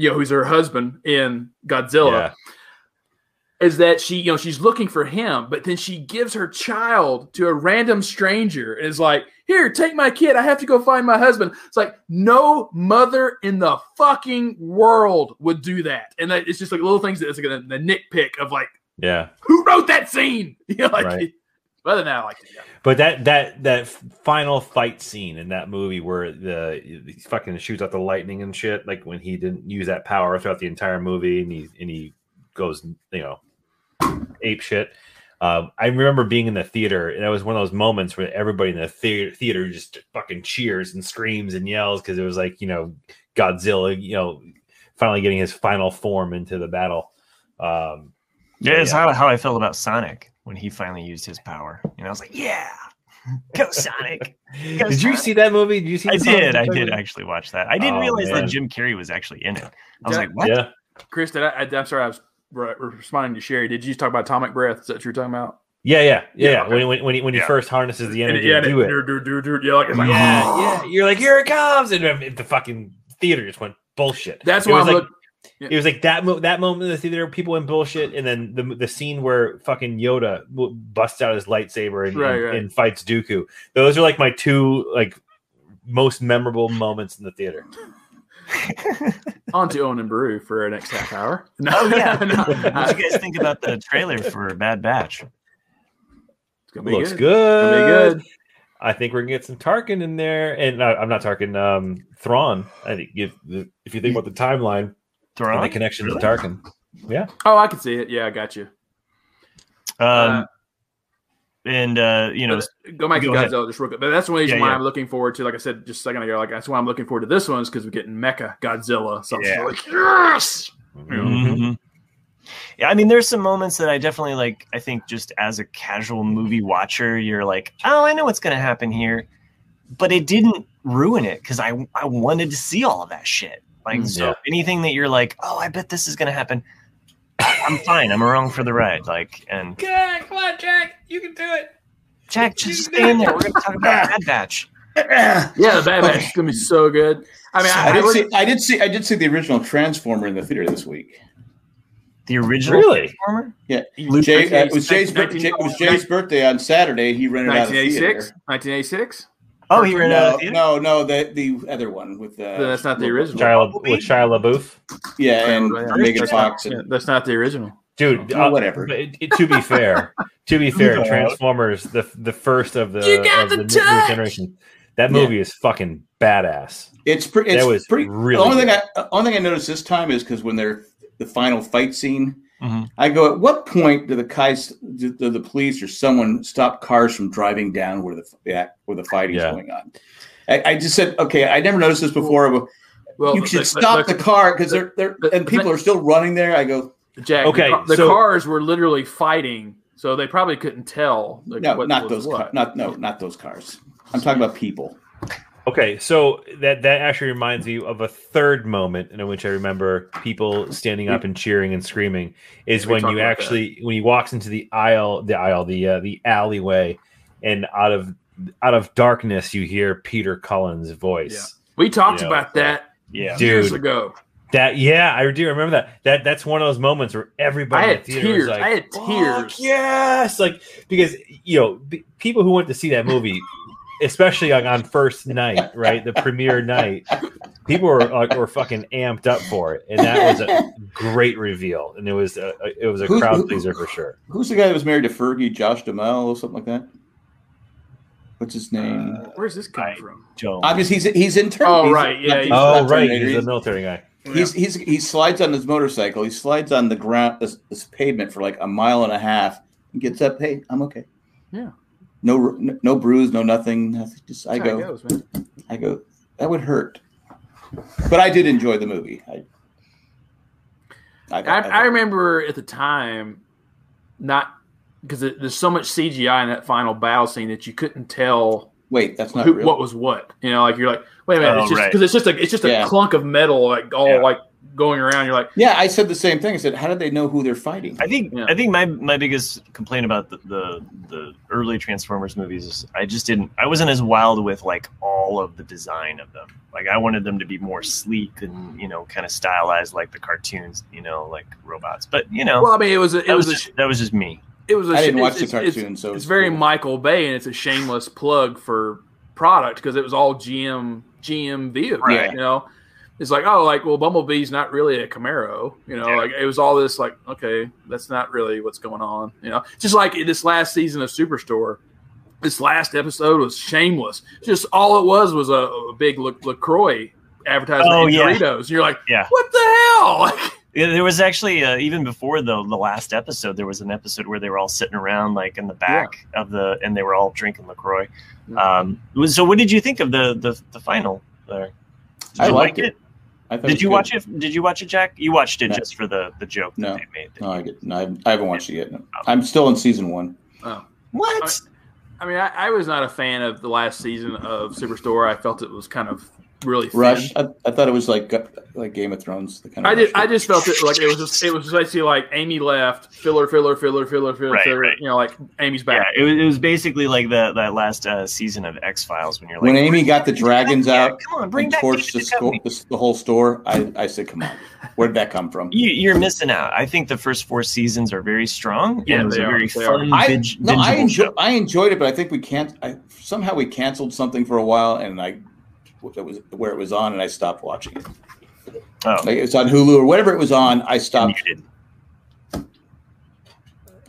you know, who's her husband in Godzilla. yeah. is that she, you know, she's looking for him, but then she gives her child to a random stranger and is like, "Here, take my kid. I have to go find my husband." It's like no mother in the fucking world would do that, and that, it's just like little things that it's like the, the nitpick of like, Yeah. who wrote that scene? You know, like, Right. Other than that, I like it. Yeah. But that that that final fight scene in that movie where the he fucking shoots out the lightning and shit, like when he didn't use that power throughout the entire movie, and he and he goes, you know, ape shit. Um, I remember being in the theater, and it was one of those moments where everybody in the theater, theater just fucking cheers and screams and yells because it was like you know Godzilla, you know, finally getting his final form into the battle. Um, Yeah, it's Yeah. how how I felt about Sonic when he finally used his power. You know, I was like, yeah, go Sonic. did you see that movie? Did you see? I the Sonic did. I did actually watch that. I didn't Oh, realize man. that Jim Carrey was actually in it. I was Yeah. like, what? Yeah. Chris, did I, I, I'm sorry, I was re- responding to Sherry. Did you talk about Atomic Breath? Is that what you're talking about? Yeah, yeah, yeah. Yeah, okay. When when when he, when he Yeah. first harnesses the And energy yeah, to do it. dur- dur- dur- dur- yeah, like, like, Yeah, oh. yeah. You're like, here it comes, and um, the fucking theater just went bullshit. That's why I'm like. look- It was like that mo- that moment in the theater, people in bullshit, and then the the scene where fucking Yoda w- busts out his lightsaber and, Right, and, right. and fights Dooku. Those are like my two like most memorable moments in the theater. on to Owen and Brew for our next half hour. No, Oh yeah. no, what do you guys think about the trailer for Bad Batch? It's gonna be Looks good. good. It's gonna be good. I think we're gonna get some Tarkin in there, and uh, I'm not Tarkin. Um, Thrawn. I think if if you think about the timeline and Thrawn? the connection Really? to Tarkin, Yeah. Oh, I can see it. Yeah, I got you. Um, Uh, and uh, you know, go back go to. Godzilla just real quick. But that's one reason Yeah, why yeah. I'm looking forward to, like I said just a second ago, like that's why I'm looking forward to this one is because we're getting Mecha Godzilla. So I'm just Yeah. like, yes. Mhm. Yeah, I mean, there's some moments that I definitely like. I think just as a casual movie watcher, you're like, oh, I know what's going to happen here, but it didn't ruin it because I I wanted to see all of that shit. Like, Mm, so yeah. anything that you're like, oh, I bet this is going to happen. I'm fine. I'm along for the ride. Like, and Jack, come on, Jack, you can do it. Jack, just stay in there. We're going to talk about Bad Batch. Yeah, the Bad Batch Okay. is gonna be so good. I mean, I, I I did would- see. I did see. I did see the original Transformer in the theater this week. The original Really? Transformer? Yeah, Jay, uh, it was Jay's, 19- Jay- it was Jay's birthday on Saturday. He rented out a 1986. theater. 1986. Oh, he ran out No, of no, no, the the other one with uh, That's not the original. Shia, La- with Shia LaBeouf, Yeah, and Yeah, Megan that's Fox. Yeah, And, that's not the original. dude. Oh, uh, whatever. it- it- to be fair, to be fair, Transformers, the the first of the, of the the new touch! generation, that movie is fucking badass. it's pretty. It's was pretty. really the only good. thing I only thing I noticed this time is because when they're the final fight scene, Mhm. I go, at what point do the guys, do, do the police or someone stop cars from driving down where the yeah, where the fighting is Yeah. going on? I, I just said, okay, I never noticed this before. But Well, you should the- stop the- the car because they're they're the- and people are still running there. I go, Jack. Okay, the, the so- cars were literally fighting, so they probably couldn't tell. Like, no, what not those, what. car, not no, not those cars. I'm talking about people. Okay, so that that actually reminds me of a third moment in which I remember people standing up and cheering and screaming is We when you actually when he walks into the aisle, the aisle, the uh, the alleyway, and out of out of darkness you hear Peter Cullen's voice. We talked Yeah, about that Yeah. Dude. years ago. That yeah, I do remember that. That that's one of those moments where everybody I in had the theater was tears. like, I had tears." yes, like because you know b- people who went to see that movie, especially like on first night, right, the premiere night, people were like were fucking amped up for it, and that was a great reveal, and it was a, it was a Who- crowd who- pleaser for sure. Who's the guy that was married to Fergie? Josh Duhamel or something like that. What's his name? Uh, where's this guy from? Joe. Obviously, he's he's in. Ter- Oh, he's- right, yeah, oh, he's- he's Oh not right, he's a military guy. He's, he's he slides on his motorcycle. He slides on the ground, this, this pavement for like a mile and a half. He gets up. Hey, I'm okay. Yeah. No, no, no bruise, no nothing. nothing. Just I That's how it go, goes, man. I go. That would hurt. But I did enjoy the movie. I, I, I, thought- I remember at the time, not because there's so much CGI in that final battle scene that you couldn't tell Wait, that's not who, real. what was what. You know, like you're like, wait a minute, Oh, it's just right. because it's just a it's just a Yeah. clunk of metal like all Yeah. like going around. You're like, yeah, I said the same thing. I said, how did they know who they're fighting? I think Yeah. I think my my biggest complaint about the, the the early Transformers movies is I just didn't I wasn't as wild with like all of the design of them. Like I wanted them to be more sleek and you know kind of stylized like the cartoons, you know, like robots. But you know, well, I mean, it was a, it was, was a, just, that was just me. it was a I didn't it's- watch the it's- it's- cartoon, so it's it's very cool. Michael Bay, and it's a shameless plug for product because it was all GM GM vehicles. Right. You know, it's like oh, like well, Bumblebee's not really a Camaro. You know, Yeah. like it was all this like okay, that's not really what's going on. You know, just like this last season of Superstore. This last episode was shameless. Just all it was was a, a big La- Lacroix advertisement Oh, in yeah. Doritos. You're like, Yeah. what the hell? Like, Yeah, there was actually uh, even before the the last episode, there was an episode where they were all sitting around like in the back of the, and they were all drinking Lacroix. Um, so, what did you think of the the, the final? There, did I you liked like it. I thought Did you good. watch it? Did you watch it, Jack? You watched it No. just for the the joke that No. they made. No, I, get, no, I I haven't watched it yet. No. I'm still in season one. oh. What? I mean, I, I was not a fan of the last season of Superstore. I felt it was kind of really thin. Rush. I, I thought it was like like Game of Thrones. The kind of I did. I just felt it like it was just. It was basically like Amy left, filler, filler, filler, filler, filler, Right, filler. right. You know, like Amy's Yeah, back. it was, it was basically like the that last uh, season of X Files when you're like, when Amy got the dragons Yeah, out come on, bring and back torched the, sco- the, the whole store, I, I said, "Come on, where'd that come from?" You, you're missing out. I think the first four seasons are very strong. Yeah, and they are, very they are. I binge, no, I enjoy. I enjoyed it, but I think we can't. I, somehow we canceled something for a while, and I it was where it was on, and I stopped watching it. Oh, Like it's on Hulu or whatever it was on. I stopped. muted.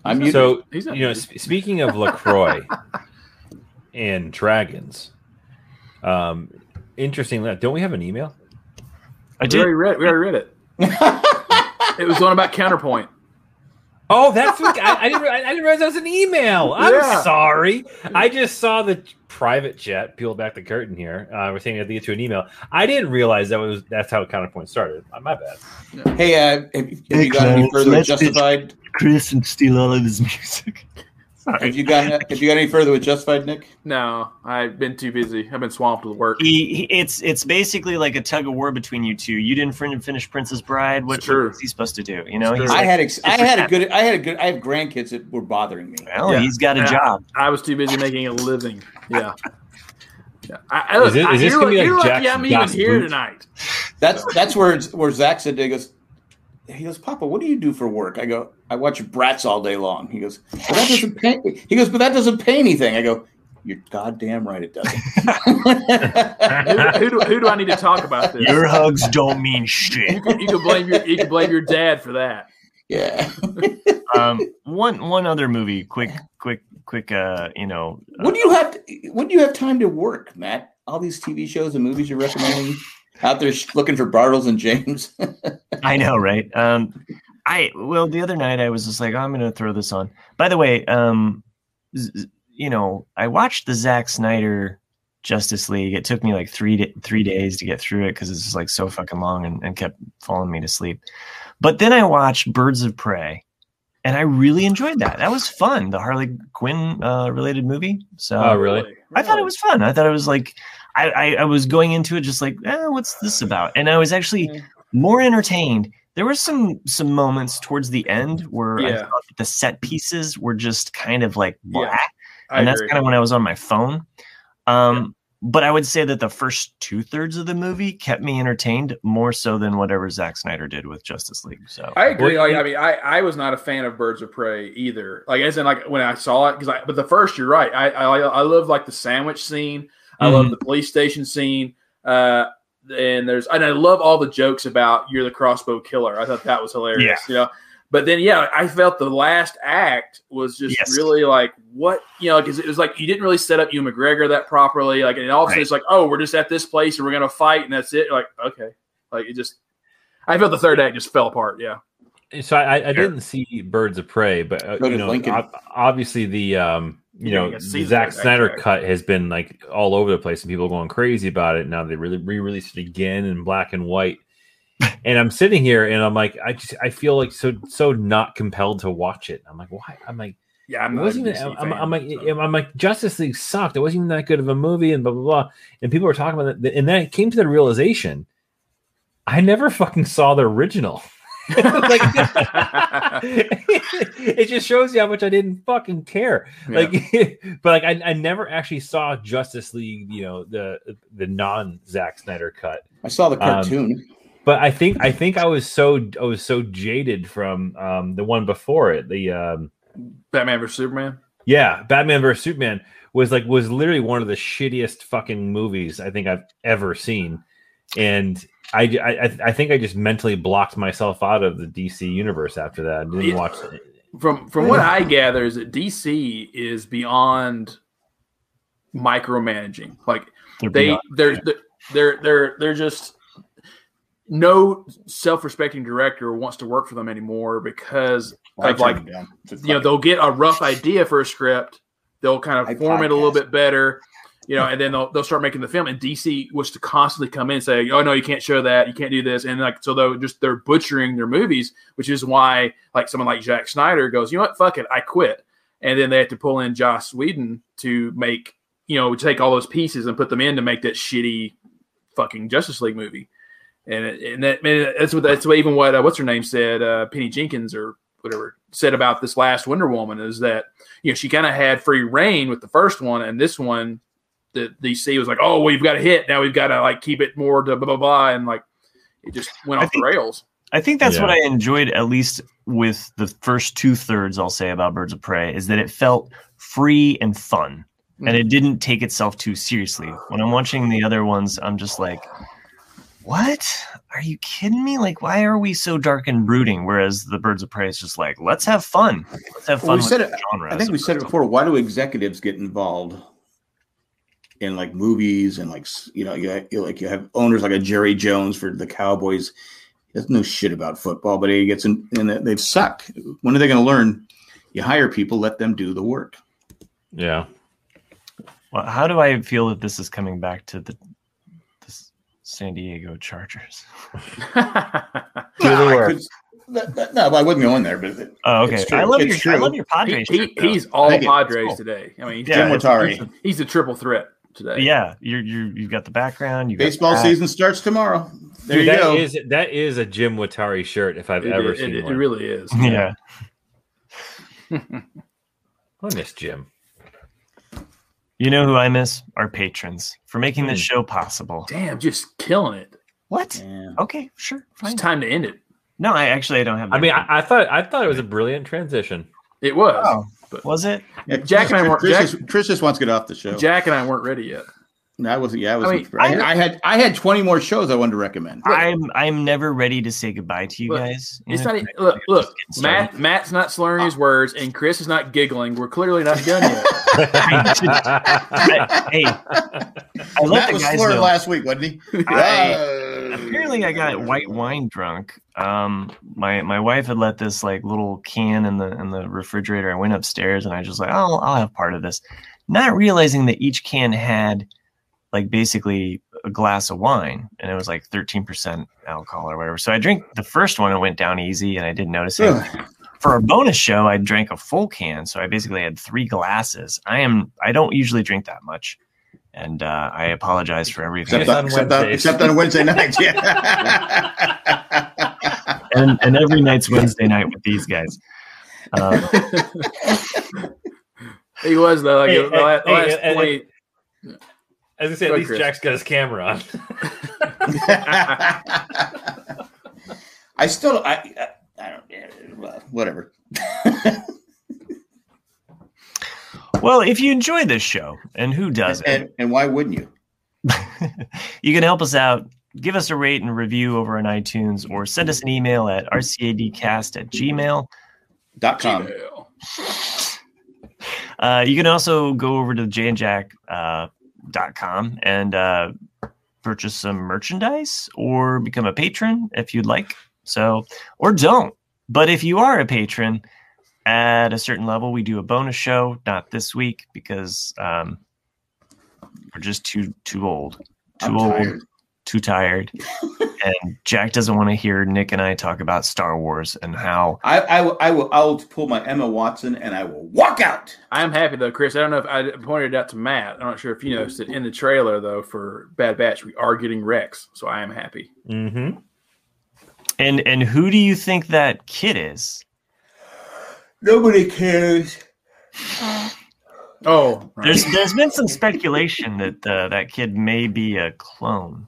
I'm muted. So He's you know, sp- speaking of Lacroix and dragons, um, interesting. Don't we have an email? I We did. already read. We already read it. It was one about Counterpart. Oh, that's what, I, I didn't. I didn't realize that was an email. I'm Yeah. sorry. I just saw the private jet Peel back the curtain here. Uh, we're saying I have to get to an email. I didn't realize that was that's how Counterpart started. My bad. hey, uh, have, have Hey, you got any further with. Justified? Chris and steal all of his music. Have you got Have you got any further with Justified, Nick? No, I've been too busy. I've been swamped with work. He, he, it's it's basically like a tug of war between you two. You didn't fin- finish Princess Bride. What, It's true. what's he supposed to do? You know, It's he's true. I had ex- I had a good I had a good I have grandkids that were bothering me. well, Yeah. he's got a Yeah. job. I was too busy making a living. Yeah. Yeah. I, I, Is it- I, is this gonna be you're like lucky Jack's I'm even here Boot? tonight. That's that's where where Zach said he goes. He goes, Papa, what do you do for work? I go, I watch brats all day long. He goes, but that doesn't pay. He goes, but that doesn't pay anything. I go, you're goddamn right, it doesn't. who, do, who do I need to talk about this? Your hugs don't mean you, shit. can, you can blame your you can blame your dad for that. yeah. Um, one one other movie, quick, quick, quick. Uh, you know, When do you have when do you have time to work, Matt? All these TV shows and movies you're recommending out there looking for Bartles and James. I know, right? Um, I well, the other night I was just like, I'm going to throw this on. By the way, um, z- z- you know, I watched the Zack Snyder Justice League. It took me like three da three days to get through it because it's just like so fucking long and, and kept falling me to sleep. But then I watched Birds of Prey, and I really enjoyed that. That was fun. The Harley Quinn uh, related movie. So Oh, really? I thought it was fun. I thought it was like I, I, I was going into it just like, eh, what's this about? And I was actually more entertained. There were some some moments towards the end where I Yeah. thought that the set pieces were just kind of like Yeah, and that's kind of when I was on my phone. Um, but I would say that the first two thirds of the movie kept me entertained more so than whatever Zack Snyder did with Justice League. So I agree. Like, I mean, I, I was not a fan of Birds of Prey either. Like, as in, like when I saw it, because I, but the first, you're right. I, I, I love like the sandwich scene. I love Mhm. the police station scene. Uh, and there's, and I love all the jokes about you're the crossbow killer. I thought that was hilarious. You know, but then yeah, I felt the last act was just Yes. really like what you know, because it was like you didn't really set up Ewan McGregor that properly. Like, and all of a sudden Right. it's like, oh, we're just at this place and we're gonna fight, and that's it. You're like, okay, like it just. I felt the third act just fell apart. Yeah. So I, I didn't see Birds of Prey, but uh, you know, ob- obviously the um, you know gonna see the Zack Snyder cut has been like all over the place, and people are going crazy about it. Now they really re-released it again in black and white, and I'm sitting here and I'm like, I just I feel like so so not compelled to watch it. I'm like, why? I'm like. Yeah, I'm wasn't even. I'm, fan, I'm like, so. I'm like, Justice League sucked. It wasn't even that good of a movie, and blah blah blah. And people were talking about it, and then it came to the realization, I never fucking saw the original. like, it just shows you how much I didn't fucking care. Yeah. Like, but like, I, I never actually saw Justice League. You know, the the non Zack Snyder cut. I saw the Um, cartoon. But I think I think I was so I was so jaded from um, the one before it. The um, Batman vs Superman. yeah, Batman vs Superman was like was literally one of the shittiest fucking movies I think I've ever seen, and I I, I think I just mentally blocked myself out of the DC universe after that. I didn't Yeah. watch it. From from what I gather, is that DC is beyond micromanaging. Like they're they beyond- they're they're they're they're just no self-respecting director wants to work for them anymore because I of like turned it down. It's you know they'll get a rough idea for a script they'll kind I of form it a little podcast. bit better you know and then they'll, they'll start making the film and dc was to constantly come in and say oh no you can't show that. You can't do this. And like so they'll just they're butchering their movies which is why like someone like Zack Snyder goes you know what? Fuck it. I quit. And then they have to pull in Joss Whedon to make you know take all those pieces and put them in to make that shitty fucking Justice League movie, and and that that's what that's what even what uh, what's her name said, uh, Penny Jenkins or whatever said about this last Wonder Woman is that you know she kind of had free reign with the first one, and this one the DC was like, oh, we've got a hit now, we've got to like keep it more to blah blah blah, and like it just went off think- the rails. I think that's what I enjoyed at least with the first two thirds. I'll say about Birds of Prey is that it felt free and fun, and it mm-hmm. didn't take itself too seriously. When I'm watching the other ones, I'm just like, "What? Are you kidding me? Like, why are we so dark and brooding?" Whereas the Birds of Prey is just like, "Let's have fun. Let's have fun." Well, we with said the it- genre I think we said it before. Why do executives get involved in like movies and like you know you, ha- you like you have owners like a Jerry Jones for the Cowboys. He doesn't know shit about football, but he gets in and they suck. When are they going to learn? You hire people, let them do the work. Yeah. Well, how do I feel that this is coming back to the, the San Diego Chargers? Do the No, I work. could- that- that- no, I wouldn't go in there, but it- Oh, okay. It's true. I love It's your I love your Padres. he- shirt, though. he's all Padres Cool. today. I mean, he's, Yeah, Jim it's- Watari. he's, a, he's a triple threat today. yeah, you're you you've got the background. You Baseball that. season starts tomorrow. There Dude, you that go. is that is a Jim Watari shirt if I've It, ever it- seen it- it really is. Yeah. I miss Jim. You know who I miss? Our patrons for making this Hmm. show possible. Damn, just killing it. What? Yeah. Okay, sure, fine. It's time to end it. No, I actually I don't have. I mean, I, I thought I thought it was a brilliant transition. It was. Oh, but was it? Yeah, Jack and I weren't- Chris, Jack- just, Chris just wants to get off the show. Jack and I weren't ready yet. No, I wasn't. Yeah, I was. I I, mean, I, had I had twenty more shows I wanted to recommend. I'm I'm never ready to say goodbye to you Look, guys. It's You not. Look, look. Matt. Matt's not slurring his words, and Chris is not giggling. We're clearly not done yet. I- hey, I let Matt the was guys slurring know. last week, wasn't he? I- Uh, Apparently, I got white wine drunk. Um, my my wife had let this like little can in the in the refrigerator. I went upstairs and I just like, oh, I'll have part of this, not realizing that each can had like basically a glass of wine, and it was like thirteen percent alcohol or whatever. So I drank the first one. It went down easy, and I didn't notice it. Ugh. For a bonus show, I drank a full can, so I basically had three glasses. I am I don't usually drink that much, and uh, I apologize for everything. except, on on, except, on, except on Wednesday nights. Yeah. and, and every night's Wednesday night with these guys. Um, he was though. Like Hey, the last, hey, last hey, hey, As I say, at least Chris. Jack's got his camera on. I still, I, I, I don't, yeah, well, whatever. Well, if you enjoy this show, and who doesn't, and, and why wouldn't you? you can help us out. Give us a rate and review over on iTunes or send us an email at rcadcast at gmail. Dot com. Gmail. Uh, you can also go over to jayandjack.com uh, dot com and uh, purchase some merchandise or become a patron if you'd like. So, or don't. But if you are a patron at a certain level, we do a bonus show. Not this week because um, we're just too too old, too I'm old, tired. too tired, and Jack doesn't want to hear Nick and I talk about Star Wars and how I, I, will- I will, I will pull my Emma Watson and I will walk out. I am happy though, Chris. I don't know if I pointed it out to Matt. I'm not sure if you noticed it in the trailer though for Bad Batch. We are getting Rex, so I am happy. Mm-hmm. and and who do you think that kid is? Nobody cares. Oh, right. There's there's been some speculation that uh, that kid may be a clone.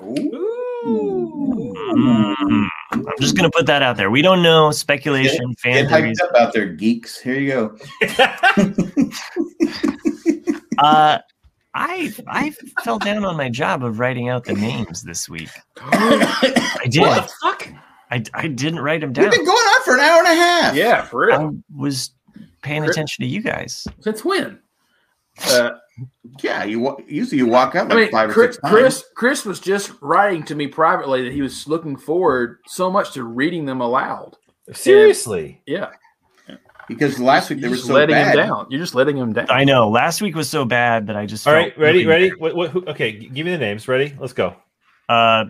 Mm, I'm just gonna put that out there. We don't know speculation, fan Get theories. hyped up out there, geeks. Here you go. Uh, I I fell down on my job of writing out the names this week. I did. What the fuck? I, I didn't write them down. We've been going on for an hour and a half. Yeah, for real. I was paying Chris- attention to you guys. Since when? Uh, Yeah, you usually you walk out I like mean, five or Chris, six times. Chris, Chris was just writing to me privately that he was looking forward so much to reading them aloud. Seriously. Yeah, because last week they you're were just so letting bad. him down. You're just letting him down. I know. Last week was so bad that I just All felt right, ready, ready. What, what, who, okay, give me the names. Ready? Let's go. Uh,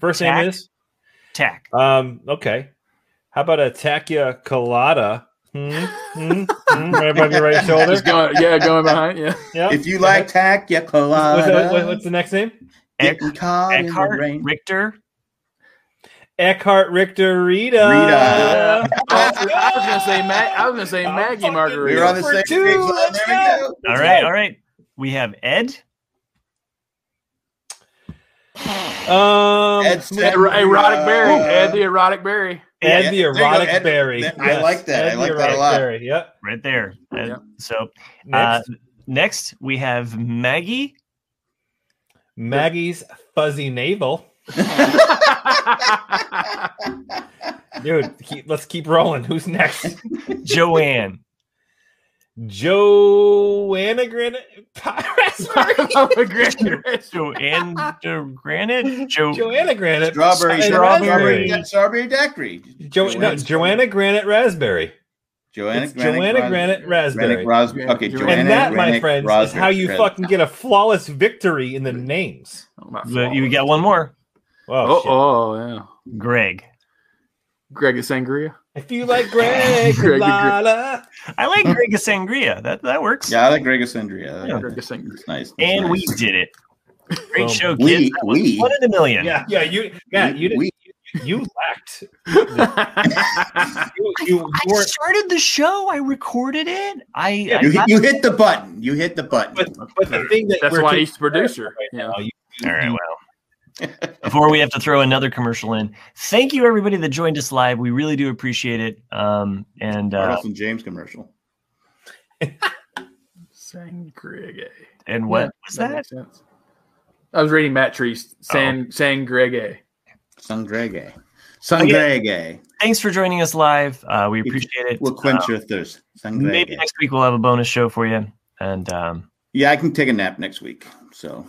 First Tack. name is. Tack. Um. Okay. How about a Takia Colada? Hmm, hmm, hmm, right above your right shoulder. Just going, yeah, going behind. Yeah, Yeah. If you like tack, yeah, What's, colada. what- what's the next name? Eck, Getting caught in the Eckhart. Richter. Eckhart Richter Rita. Rita. I was I was gonna say Mag- I was gonna say Maggie fucking- We Margarita. were on the same page. line. let's There we go. go. All right, all right. We have Ed. Um, Ed Ed, said, erotic uh, berry. Ed the erotic berry. Ed Yeah, the there you go, erotic Ed. berry. That- I like that. I Ed the like that a lot. Berry. Yep. right there. Ed. Yep. So uh, Next, next we have Maggie. Maggie's fuzzy navel. Dude, keep, let's keep rolling. Who's next? Joanne. Joanna Granite. Joanne uh, Granite. Jo- Joanna Granite. Strawberry, and strawberry, raspberry. strawberry daiquiri. Jo- no, Joanna Granite Raspberry. Joanna, It's Joanna Ras- Granite Raspberry. Granite Ras- Joanna- okay, Joanna Joanna and that, my Granite friends, is how you Red. fucking get a flawless victory in the names. but you got one more. Oh, Oh, oh yeah. Greg. Greg is Sangria. If you like Greg, Greg- Lala. I like Greg Sangria. That that works. Yeah, I like Greg Sandria. Yeah. Greg Sangria. It's nice. It's And nice. we did it. Great Boom. show, We- kids. That was we- one in a million. Yeah, yeah, you, yeah, you, we, you lacked. You, you, you I started the show. I recorded it. I, Yeah, I you, got- hit, you hit the button. You hit the button. but, but the thing that That's why he's the producer. right Yeah. now, you- All right, well. Before we have to throw another commercial in, thank you everybody that joined us live. We really do appreciate it. Um, and uh, Arnold and James commercial. Sangria. and what Yeah, was that? makes sense. I was reading Matt Treese San Sangria. Sangrege. Sangrege. Thanks for joining us live. Uh, we appreciate it. We'll quench Uh, your thirst. maybe next week we'll have a bonus show for you. And um, Yeah, I can take a nap next week. So